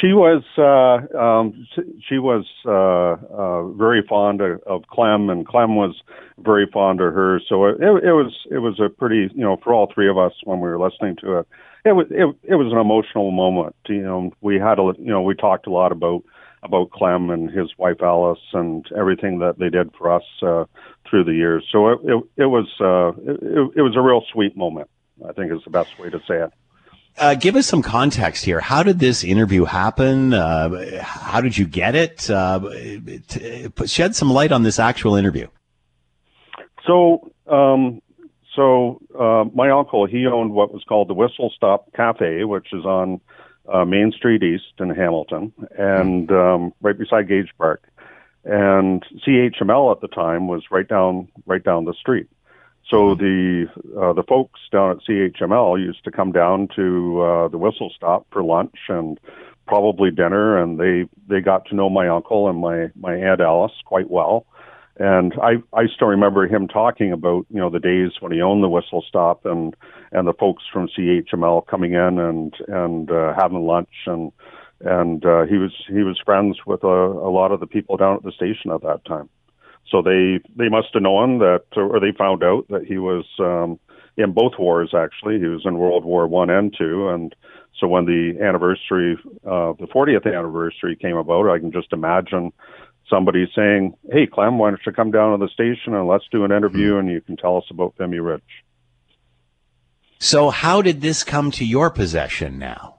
K: She was uh, um, she was uh, uh, very fond of, of Clem, and Clem was very fond of her. So it, it was it was a pretty you know for all three of us when we were listening to it. It was it, it was an emotional moment. You know, we had a you know we talked a lot about about Clem and his wife Alice and everything that they did for us uh, through the years. So it it, it was uh, it, it was a real sweet moment. I think is the best way to say it.
A: Uh, give us some context here. How did this interview happen? Uh, how did you get it? Uh, t- shed some light on this actual interview.
K: So, um, so uh, my uncle he owned what was called the Whistle Stop Cafe, which is on uh, Main Street East in Hamilton, and um, right beside Gage Park. And CHML at the time was right down right down the street. So the uh, the folks down at CHML used to come down to uh, the Whistle Stop for lunch and probably dinner, and they they got to know my uncle and my my aunt Alice quite well. And I I still remember him talking about you know the days when he owned the Whistle Stop and and the folks from CHML coming in and and uh, having lunch and and uh, he was he was friends with a, a lot of the people down at the station at that time. So they they must have known that, or they found out that he was um, in both wars. Actually, he was in World War One and Two, and so when the anniversary, uh, the 40th anniversary came about, I can just imagine somebody saying, "Hey, Clem, why don't you come down to the station and let's do an interview, mm-hmm. and you can tell us about Vimy Ridge."
A: So, how did this come to your possession now?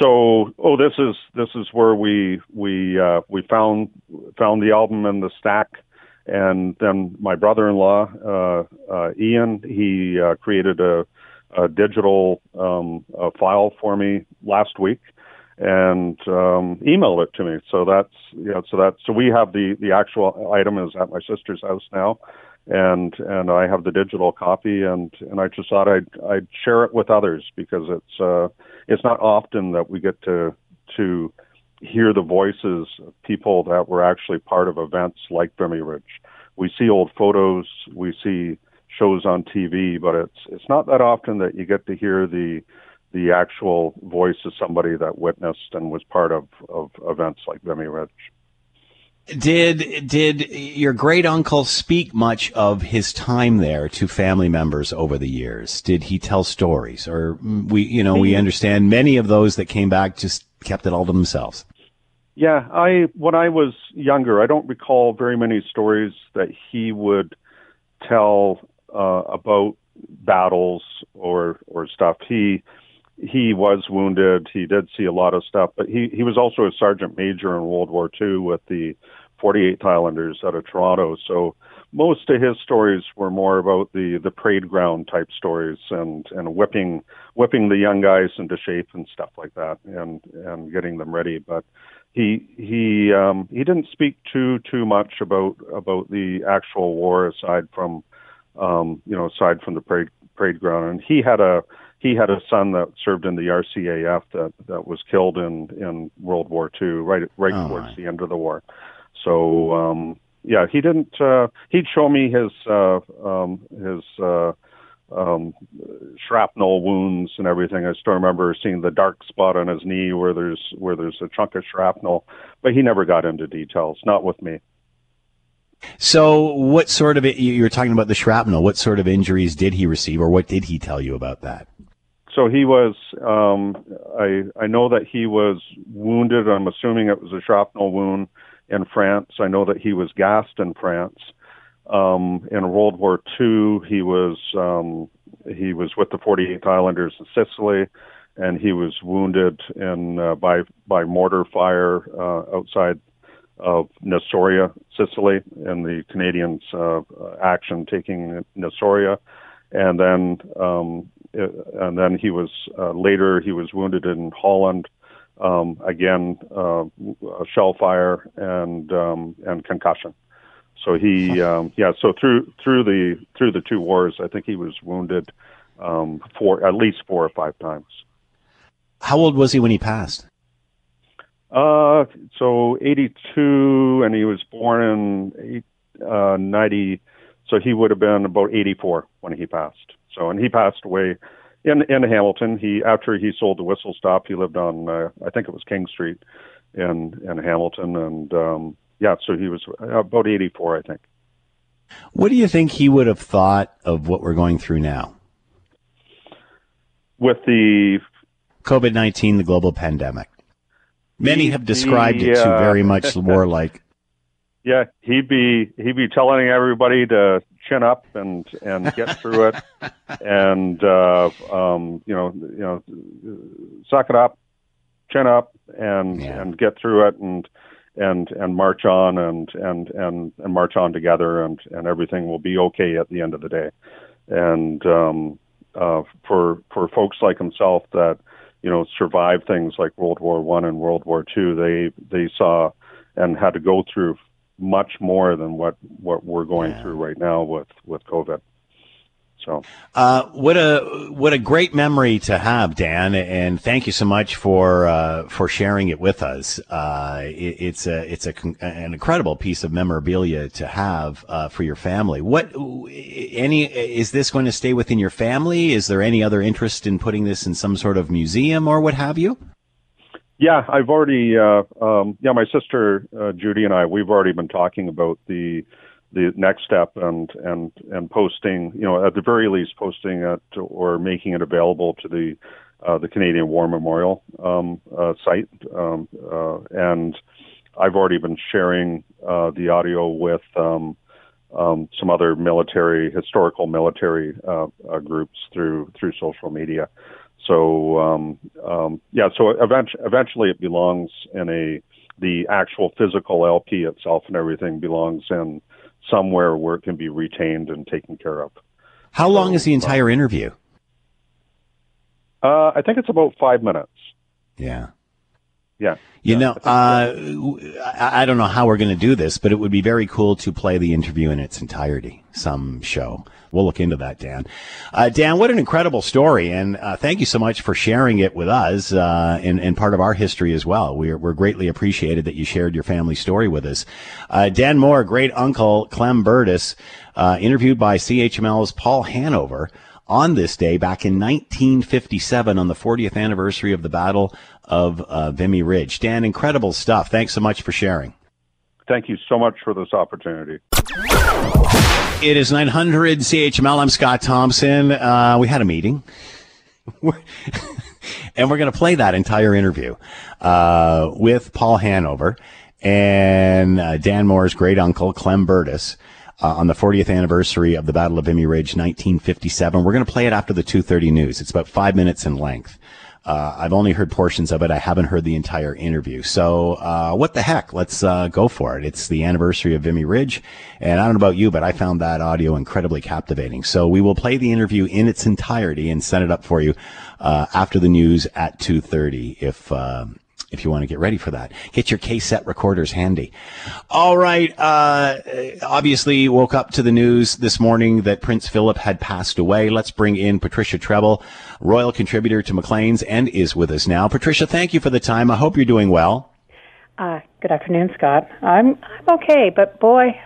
K: So, oh, this is this is where we we uh, we found found the album in the stack and then my brother-in-law, uh, uh, Ian, he uh, created a, a digital um, a file for me last week and um, emailed it to me. So that's you know, so that so we have the the actual item is at my sister's house now, and and I have the digital copy, and and I just thought I'd I'd share it with others because it's uh, it's not often that we get to to hear the voices of people that were actually part of events like Vimy Ridge. We see old photos, we see shows on TV, but it's it's not that often that you get to hear the the actual voice of somebody that witnessed and was part of, of events like Vimy Ridge.
A: Did did your great uncle speak much of his time there to family members over the years? Did he tell stories, or we you know we understand many of those that came back just kept it all to themselves?
K: Yeah, I when I was younger, I don't recall very many stories that he would tell uh, about battles or or stuff. He he was wounded. He did see a lot of stuff, but he he was also a sergeant major in World War II with the 48th Highlanders out of Toronto. So most of his stories were more about the the parade ground type stories and and whipping whipping the young guys into shape and stuff like that and and getting them ready. But he he um, he didn't speak too too much about about the actual war aside from um, you know aside from the parade parade ground. And he had a he had a son that served in the RCAF that that was killed in in World War II right right oh, towards the end of the war. So um, yeah, he didn't. Uh, he'd show me his uh, um, his. Uh, um, shrapnel wounds and everything. I still remember seeing the dark spot on his knee where there's where there's a chunk of shrapnel, but he never got into details. Not with me.
A: So, what sort of you were talking about the shrapnel? What sort of injuries did he receive, or what did he tell you about that?
K: So he was. Um, I I know that he was wounded. I'm assuming it was a shrapnel wound in France. I know that he was gassed in France. Um, in World War II, he was um, he was with the 48th Highlanders in Sicily, and he was wounded in uh, by by mortar fire uh, outside of Nissoria, Sicily, and the Canadians' uh, action taking Nissoria, and then um, it, and then he was uh, later he was wounded in Holland. Um, again, uh, shell fire and um, and concussion. So he, um, yeah. So through through the through the two wars, I think he was wounded um, four at least four or five times.
A: How old was he when he passed?
K: Uh, so eighty two, and he was born in uh, ninety. So he would have been about eighty four when he passed. So, and he passed away in in Hamilton. He after he sold the whistle stop, he lived on uh, I think it was King Street in in Hamilton, and um, yeah, so he was about 84, I think.
A: What do you think he would have thought of what we're going through now?
K: With the
A: COVID 19, the global pandemic. Many have described it to
K: uh,
A: very much warlike.
K: Yeah, he'd be he'd be telling everybody to chin up and and get through it, and uh, um, you know you know suck it up, chin up, and and get through it, and and and march on, and and and and march on together, and and everything will be okay at the end of the day. And um, uh, for for folks like himself that you know survived things like World War One and World War Two, they they saw and had to go through much more than what what we're going through right now with with COVID. So
A: Uh, what a what a great memory to have, Dan, and thank you so much for uh, for sharing it with us. Uh, it, it's a it's a con- an incredible piece of memorabilia to have uh, for your family. What any is this going to stay within your family? Is there any other interest in putting this in some sort of museum or what have you?
K: yeah, I've already uh, um, yeah my sister uh, Judy and I we've already been talking about the the next step and and and posting you know at the very least posting it or making it available to the uh, the Canadian War Memorial um, uh, site um, uh, and I've already been sharing uh, the audio with um, um, some other military historical military uh, uh, groups through through social media. So um, um, yeah, so eventually, eventually it belongs in a the actual physical LP itself and everything belongs in somewhere where it can be retained and taken care of.
A: How long is the entire interview?
K: Uh, I think it's about five minutes.
A: Yeah.
K: Yeah.
A: You know, uh, I I don't know how we're going to do this, but it would be very cool to play the interview in its entirety, some show. We'll look into that, Dan. Uh, Dan, what an incredible story, and uh, thank you so much for sharing it with us uh, and, and part of our history as well. We're, we're greatly appreciated that you shared your family story with us. Uh, Dan Moore, great uncle Clem Burtis, uh, interviewed by CHML's Paul Hanover on this day back in 1957 on the 40th anniversary of the Battle of uh, Vimy Ridge. Dan, incredible stuff. Thanks so much for sharing.
K: Thank you so much for this opportunity.
A: It is 900 CHML. I'm Scott Thompson. Uh, we had a meeting. and we're going to play that entire interview uh, with Paul Hanover and uh, Dan Moore's great uncle, Clem Burtis. Uh, on the 40th anniversary of the Battle of Vimy Ridge, 1957. We're going to play it after the 2:30 news. It's about five minutes in length. Uh, I've only heard portions of it. I haven't heard the entire interview. So, uh, what the heck? Let's uh, go for it. It's the anniversary of Vimy Ridge, and I don't know about you, but I found that audio incredibly captivating. So, we will play the interview in its entirety and send it up for you uh, after the news at 2:30. If uh, if you want to get ready for that. Get your K-set recorders handy. All right. Uh, obviously woke up to the news this morning that Prince Philip had passed away. Let's bring in Patricia Treble, royal contributor to Maclean's and is with us now. Patricia, thank you for the time. I hope you're doing well.
L: Uh, good afternoon, Scott. I'm I'm okay, but boy,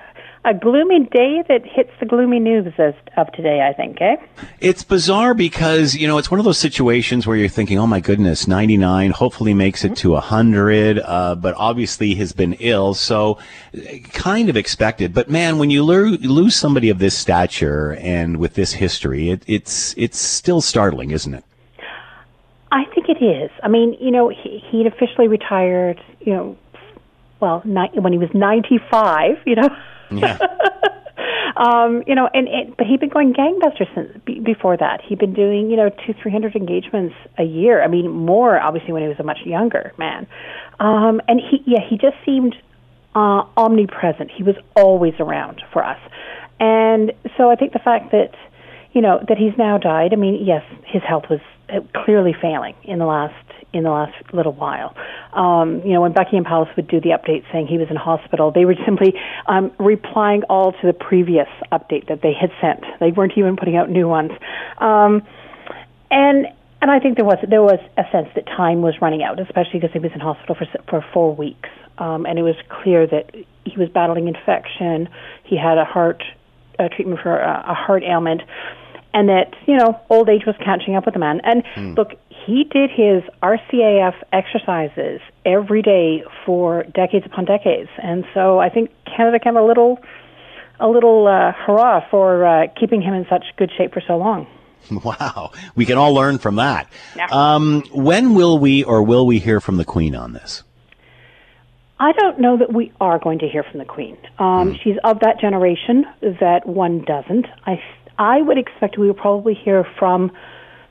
L: a gloomy day that hits the gloomy news of, of today. I think, eh?
A: It's bizarre because, you know, it's one of those situations where you're thinking, oh my goodness, 99, hopefully makes it to 100, uh, but obviously has been ill, so kind of expected. But man, when you lo- lose somebody of this stature and with this history, it, it's, it's still startling, isn't it?
L: I think it is. I mean, you know, he, he'd officially retired, you know, well, when he was 95, you know.
A: Yeah.
L: um, you know, and it, but he'd been going gangbusters since be, before that. He'd been doing, you know, two, three hundred engagements a year. I mean, more obviously when he was a much younger man. Um, and he, yeah, he just seemed uh, omnipresent. He was always around for us, and so I think the fact that, you know, that he's now died. I mean, yes, his health was uh, clearly failing in the last in the last little while. Um, you know, when Buckingham Palace would do the update saying he was in hospital, they were simply um, replying all to the previous update that they had sent. They weren't even putting out new ones. Um, and and I think there was there was a sense that time was running out, especially because he was in hospital for for four weeks, um, and it was clear that he was battling infection. He had a heart uh, treatment for a, a heart ailment, and that you know old age was catching up with the man. And
M: Hmm.
L: look, he did his RCAF exercises every day for decades upon decades, and so I think Canada can have a little a little uh, hurrah for uh, keeping him in such good shape for so long.
A: Wow. We can all learn from that. Um, when will we or will we hear from the Queen on this?
L: I don't know that we are going to hear from the Queen. Um, She's of that generation that one doesn't. I I would expect we will probably hear from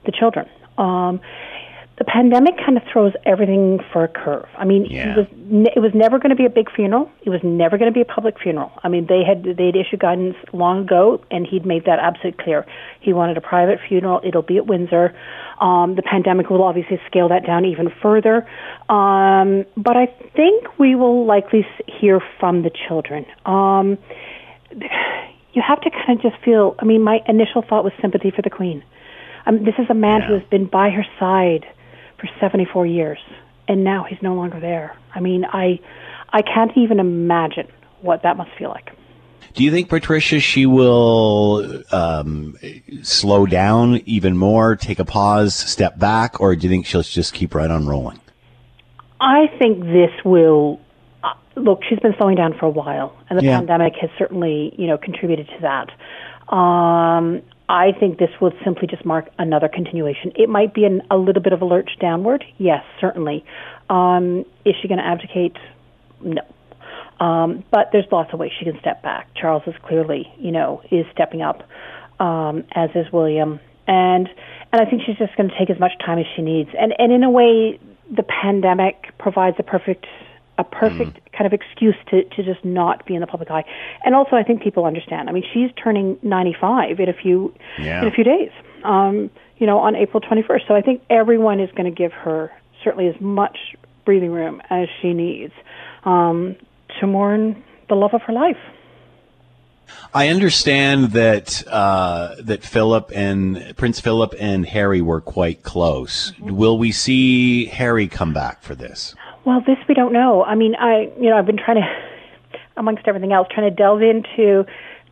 L: the children. Um, the pandemic kind of throws everything for a curve. I mean,
A: Yeah.
L: it was ne- it was never going to be a big funeral. It was never going to be a public funeral. I mean, they had they'd issued guidance long ago, and he'd made that absolutely clear. He wanted a private funeral. It'll be at Windsor. Um, the pandemic will obviously scale that down even further. Um, but I think we will likely hear from the children. Um, you have to kind of just feel. I mean, my initial thought was sympathy for the Queen. Um, this is a man who has been by her side for 74 years, and now he's no longer there. I mean, I, I can't even imagine what that must feel like.
A: Do you think, Patricia, she will um, slow down even more, take a pause, step back, or do you think she'll just keep right on rolling?
L: I think this will uh, look. She's been slowing down for a while, and the
A: Yeah.
L: pandemic has certainly, you know, contributed to that. Um, I think this will simply just mark another continuation. It might be an, a little bit of a lurch downward. Yes, certainly. Um, is she going to abdicate? No. Um, but there's lots of ways she can step back. Charles is clearly, you know, is stepping up, um, as is William, and and I think she's just going to take as much time as she needs. And and in a way, the pandemic provides a perfect a perfect kind of excuse to to just not be in the public eye. And also, I think people understand. I mean, she's turning 95 in a few
A: Yeah.
L: in a few days. Um, you know, on April 21st. So I think everyone is going to give her certainly as much breathing room as she needs um, to mourn the love of her life.
A: I understand that uh, that Philip and Prince Philip and Harry were quite close. Will we see Harry come back for this?
L: Well, this we don't know. I mean, I you know I've been trying to, amongst everything else, trying to delve into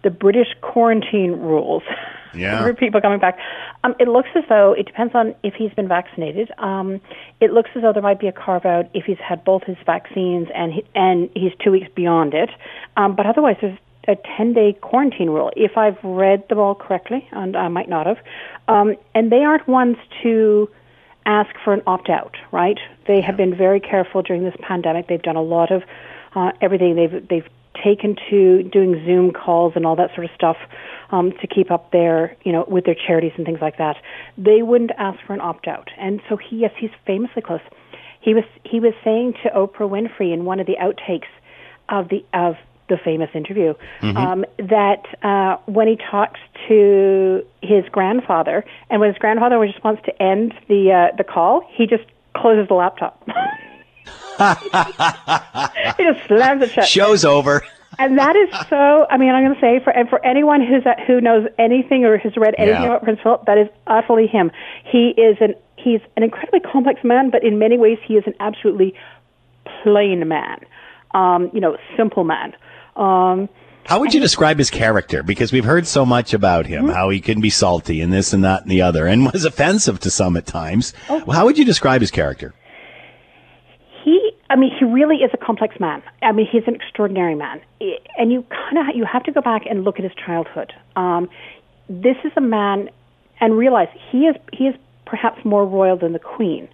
L: the British quarantine rules.
A: Yeah.
L: for people coming back. Um, it looks as though it depends on if he's been vaccinated. Um, it looks as though there might be a carve out if he's had both his vaccines and he, and he's two weeks beyond it. Um, but otherwise, there's a 10 day quarantine rule, if I've read them all correctly, and I might not have. Um, and they aren't ones to ask for an opt out, right? They have been very careful during this pandemic. They've done a lot of uh, everything. They've they've taken to doing Zoom calls and all that sort of stuff um, to keep up their, you know, with their charities and things like that. They wouldn't ask for an opt out, and so he, yes, he's famously close. He was he was saying to Oprah Winfrey in one of the outtakes of the of the famous interview
M: Mhm.
L: um, that uh, when he talks to his grandfather, and when his grandfather just wants to end the uh, the call, he just closes the laptop. he just slams it shut.
A: Show's over.
L: And that is so. I mean, I'm going to say for and for anyone who's uh, who knows anything or has read anything
A: Yeah.
L: about Prince Philip, that is utterly him. He is an he's an incredibly complex man, but in many ways he is an absolutely plain man. Um, you know, simple man. Um,
A: How would you describe his character? Because we've heard so much about him, how he can be salty and this and that and the other, and was offensive to some at times. How would you describe his character?
L: he i mean he really is a complex man i mean he's an extraordinary man and you kind of you have to go back and look at his childhood um this is a man and realize he is he is perhaps more royal than the queen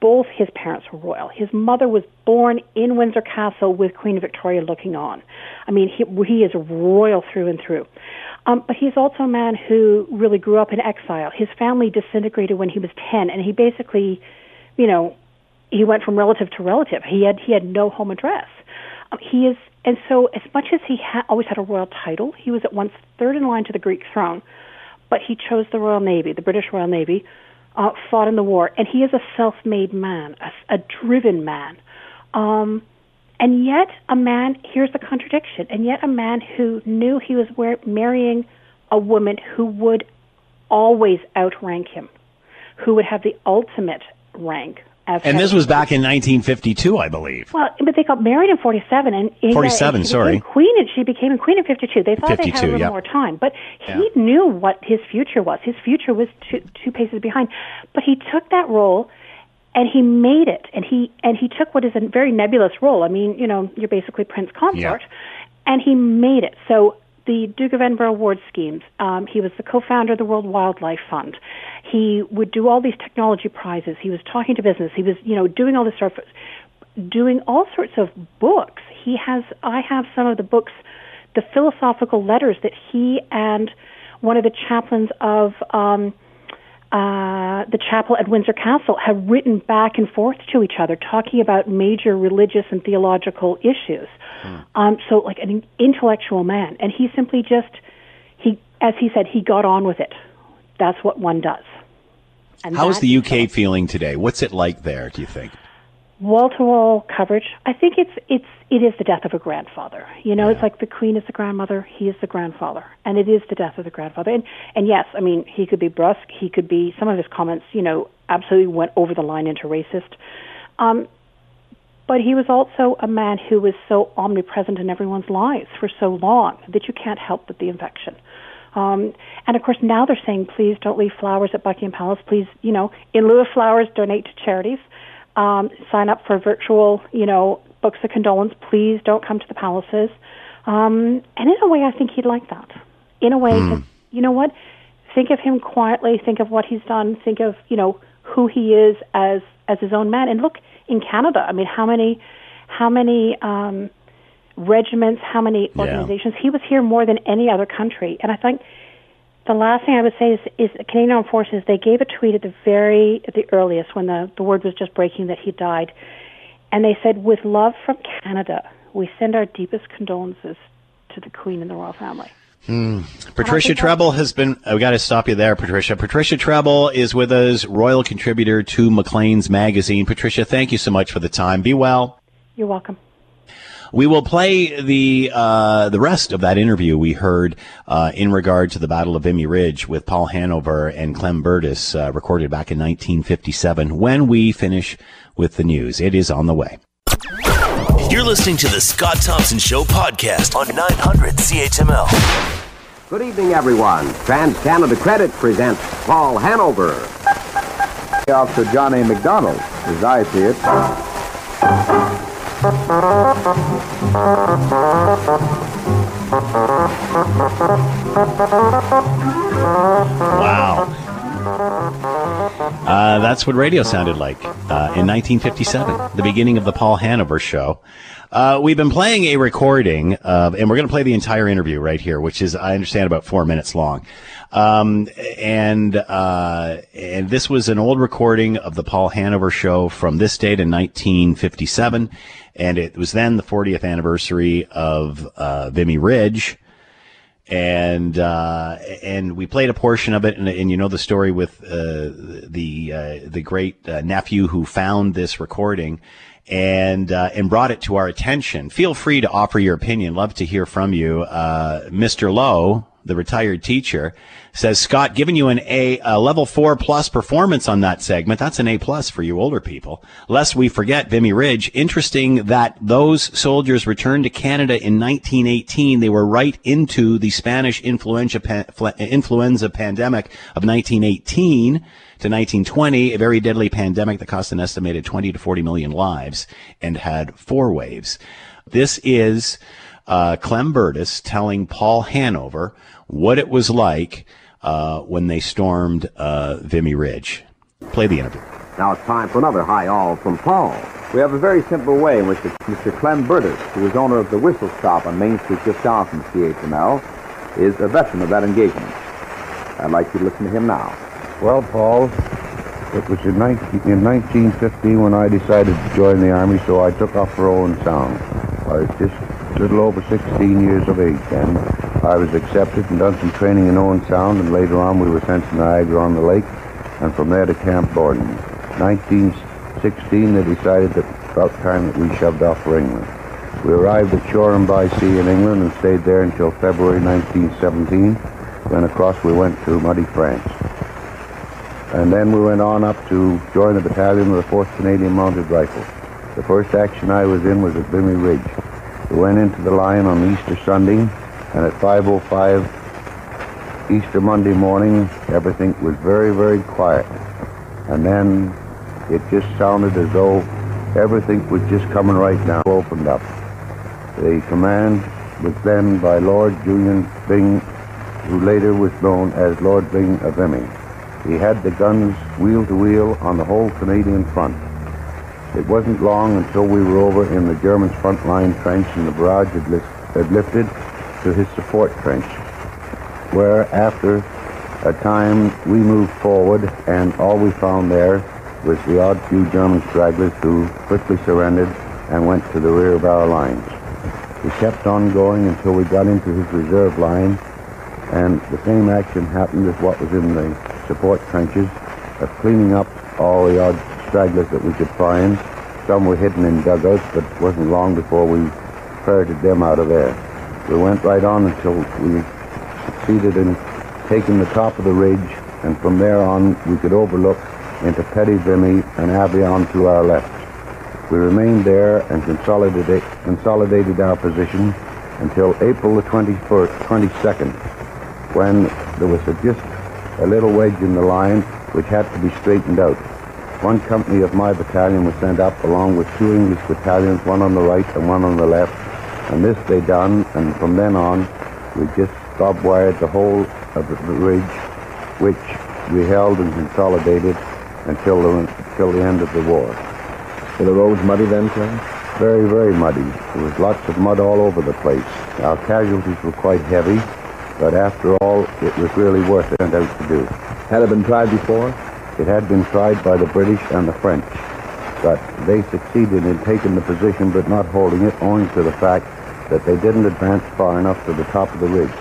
L: both his parents were royal his mother was born in windsor castle with queen victoria looking on i mean he he is royal through and through um, but he's also a man who really grew up in exile. His family disintegrated when he was 10, and he basically, you know, he went from relative to relative. He had he had no home address. Um, he is, and so as much as he ha- always had a royal title, he was at once third in line to the Greek throne. But he chose the Royal Navy, the British Royal Navy, uh, fought in the war, and he is a self-made man, a, a driven man. Um, and yet, a man. Here's the contradiction. And yet, a man who knew he was wear- marrying a woman who would always outrank him, who would have the ultimate rank.
A: And this was back in 1952, I believe.
L: Well, but they got married in 47 and he-
A: 47,
L: and she
A: sorry.
L: queen and she became a queen in 52. They thought they had a little
A: yeah.
L: more time, but he knew what his future was. His future was two, two paces behind. But he took that role and he made it and he and he took what is a very nebulous role. I mean, you know, you're basically prince consort and he made it. So the Duke of Edinburgh Award schemes. Um, he was the co-founder of the World Wildlife Fund. He would do all these technology prizes. He was talking to business. He was, you know, doing all this stuff. doing all sorts of books. He has, I have some of the books, the philosophical letters that he and one of the chaplains of um, uh, the chapel at Windsor Castle have written back and forth to each other, talking about major religious and theological issues. Hmm. Um, so, like an intellectual man, and he simply just he, as he said, he got on with it. That's what one does.
A: And How is the UK feeling today? What's it like there? Do you think?
L: Wall to wall coverage. I think it's it's it is the death of a grandfather. You know, yeah. it's like the queen is the grandmother, he is the grandfather, and it is the death of the grandfather. And and yes, I mean he could be brusque, he could be some of his comments, you know, absolutely went over the line into racist. Um, but he was also a man who was so omnipresent in everyone's lives for so long that you can't help but the infection. Um, and of course, now they're saying, please don't leave flowers at Buckingham Palace. Please, you know, in lieu of flowers, donate to charities um, sign up for virtual, you know, books of condolence. Please don't come to the palaces. Um, and in a way, I think he'd like that. In a way, mm. you know what? Think of him quietly. Think of what he's done. Think of you know who he is as as his own man. And look in Canada. I mean, how many how many um, regiments, how many organizations? Yeah. He was here more than any other country. And I think the last thing I would say is, is Canadian Armed Forces. They gave a tweet at the very at the earliest when the the word was just breaking that he died, and they said, "With love from Canada, we send our deepest condolences to the Queen and the royal family."
A: Hmm. Patricia Treble has been. I got to stop you there, Patricia. Patricia Treble is with us, royal contributor to Maclean's magazine. Patricia, thank you so much for the time. Be well.
L: You're welcome.
A: We will play the uh, the rest of that interview we heard uh, in regard to the Battle of Vimy Ridge with Paul Hanover and Clem Burtis, uh, recorded back in 1957. When we finish with the news, it is on the way.
B: You're listening to the Scott Thompson Show podcast on 900 CHML.
M: Good evening, everyone. Trans Canada Credit presents Paul Hanover.
N: Officer John A. McDonald, as I see it.
A: Wow. Uh, that's what radio sounded like uh, in 1957, the beginning of the Paul Hanover show. Uh, we've been playing a recording of, and we're going to play the entire interview right here, which is, I understand, about four minutes long. Um, and, uh, and this was an old recording of the Paul Hanover show from this date in 1957. And it was then the 40th anniversary of, uh, Vimy Ridge. And, uh, and we played a portion of it. And, and you know the story with, uh, the, uh, the great nephew who found this recording and uh, and brought it to our attention. Feel free to offer your opinion. Love to hear from you, uh, Mr. Lowe, the retired teacher, says, Scott, giving you an A, a level four plus performance on that segment. That's an A plus for you older people. Lest we forget Vimy Ridge. Interesting that those soldiers returned to Canada in 1918. They were right into the Spanish influenza, influenza pandemic of 1918 to 1920, a very deadly pandemic that cost an estimated 20 to 40 million lives and had four waves. This is uh, Clem Burtis telling Paul Hanover what it was like uh, when they stormed uh, Vimy Ridge. Play the interview.
M: Now it's time for another high all from Paul.
N: We have a very simple way in which Mr. Clem Burtis, who is owner of the Whistle Stop on Main Street just south from CHML, is a veteran of that engagement. I'd like you to listen to him now.
J: Well, Paul, it was in, 19, in 1950 when I decided to join the Army, so I took off for Owen Sound. I was just a little over 16 years of age then. I was accepted and done some training in Owen Sound, and later on we were sent to Niagara on the Lake, and from there to Camp Borden. 1916, they decided that about time that we shoved off for England. We arrived at Shoreham by Sea in England and stayed there until February 1917. Then across we went to muddy France. And then we went on up to join the battalion of the 4th Canadian Mounted Rifles. The first action I was in was at Vimy Ridge. We went into the line on Easter Sunday, and at 5.05 Easter Monday morning, everything was very, very quiet. And then it just sounded as though everything was just coming right now, opened up. The command was then by Lord Julian Byng, who later was known as Lord Byng of Vimy. He had the guns wheel to wheel on the whole Canadian front. It wasn't long until we were over in the Germans' front line trench and the barrage had, had lifted to his support trench, where after a time we moved forward and all we found there was the odd few German stragglers who quickly surrendered and went to the rear of our lines. We kept on going until we got into his reserve line, and the same action happened as what was in the support trenches of cleaning up all the odd stragglers that we could find. Some were hidden in dugouts, but it wasn't long before we ferreted them out of there. We went right on until we succeeded in taking the top of the ridge, and from there on we could overlook into Petit Vimy and Avion to our left. We remained there and consolidated, consolidated our position until April the 21st, 22nd, when there was a, just a little wedge in the line which had to be straightened out. One company of my battalion was sent up along with two English battalions, one on the right and one on the left, and this they done, and from then on we just stop wired the whole of the ridge, which we held and consolidated until the, until the end of the war.
N: Were the roads muddy then, Clem?
J: Very, very muddy. There was lots of mud all over the place. Our casualties were quite heavy, but after all, it was really worth it out to do.
N: Had it been tried before?
J: It had been tried by the British and the French, but they succeeded in taking the position but not holding it owing to the fact that they didn't advance far enough to the top of the ridge.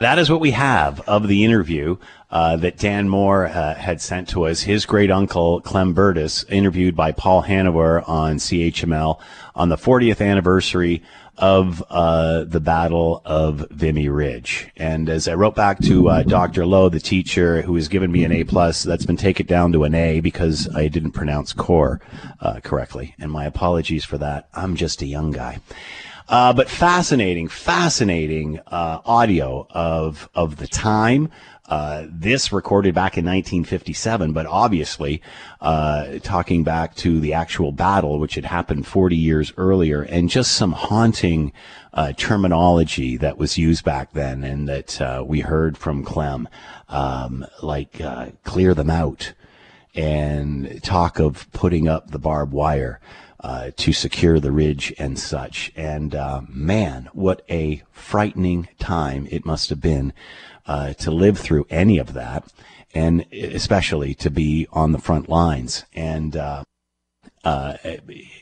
A: That is what we have of the interview uh, that Dan Moore uh, had sent to us. His great uncle Clem Burtis, interviewed by Paul Hanover on CHML on the 40th anniversary of uh, the Battle of Vimy Ridge. And as I wrote back to uh, Dr. Lowe, the teacher who has given me an A plus, that's been taken down to an A because I didn't pronounce core uh, correctly. And my apologies for that. I'm just a young guy. Uh, but fascinating, fascinating uh, audio of of the time. Uh, this recorded back in 1957, but obviously uh, talking back to the actual battle, which had happened 40 years earlier, and just some haunting uh, terminology that was used back then, and that uh, we heard from Clem, um, like "clear them out," and talk of putting up the barbed wire uh, to secure the ridge and such. And uh, man, what a frightening time it must have been uh, to live through any of that, and especially to be on the front lines. And uh, uh,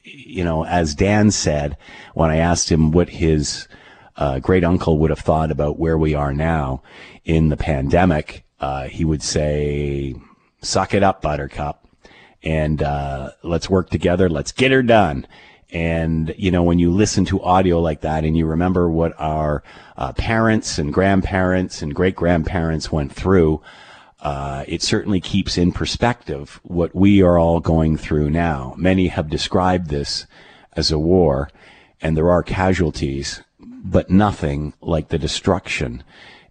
A: you know, as Dan said when I asked him what his uh, great uncle would have thought about where we are now in the pandemic, he would say, "Suck it up, Buttercup." and uh, let's work together. Let's get her done. And you know, when you listen to audio like that, and you remember what our uh, parents and grandparents and great grandparents went through, uh, it certainly keeps in perspective what we are all going through now. Many have described this as a war, and there are casualties, but nothing like the destruction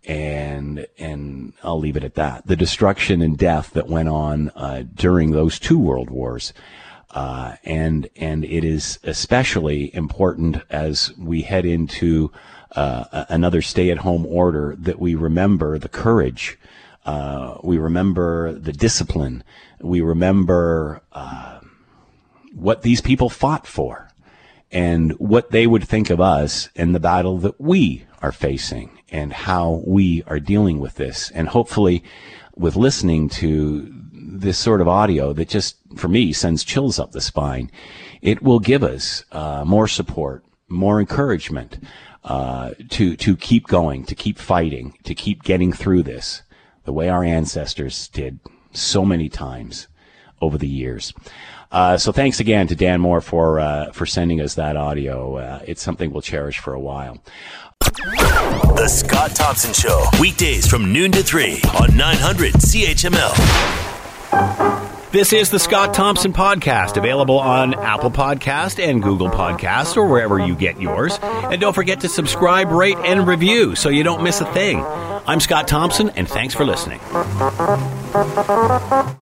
A: and and I'll leave it at that. The destruction and death that went on uh, during those two world wars, uh, and and it is especially important as we head into uh, another stay-at-home order that we remember the courage, uh, we remember the discipline, we remember uh, what these people fought for. And what they would think of us in the battle that we are facing and how we are dealing with this. And hopefully, with listening to this sort of audio that just, for me, sends chills up the spine, it will give us uh, more support, more encouragement uh, to to keep going, to keep fighting, to keep getting through this the way our ancestors did so many times over the years. Uh, so thanks again to Dan Moore for uh, for sending us that audio. Uh, it's something we'll cherish for a while.
B: The Scott Thompson Show, weekdays from noon to 3 on 900 CHML.
G: This is the Scott Thompson Podcast, available on Apple Podcast and Google Podcast or wherever you get yours. And don't forget to subscribe, rate, and review so you don't miss a thing. I'm Scott Thompson, and thanks for listening.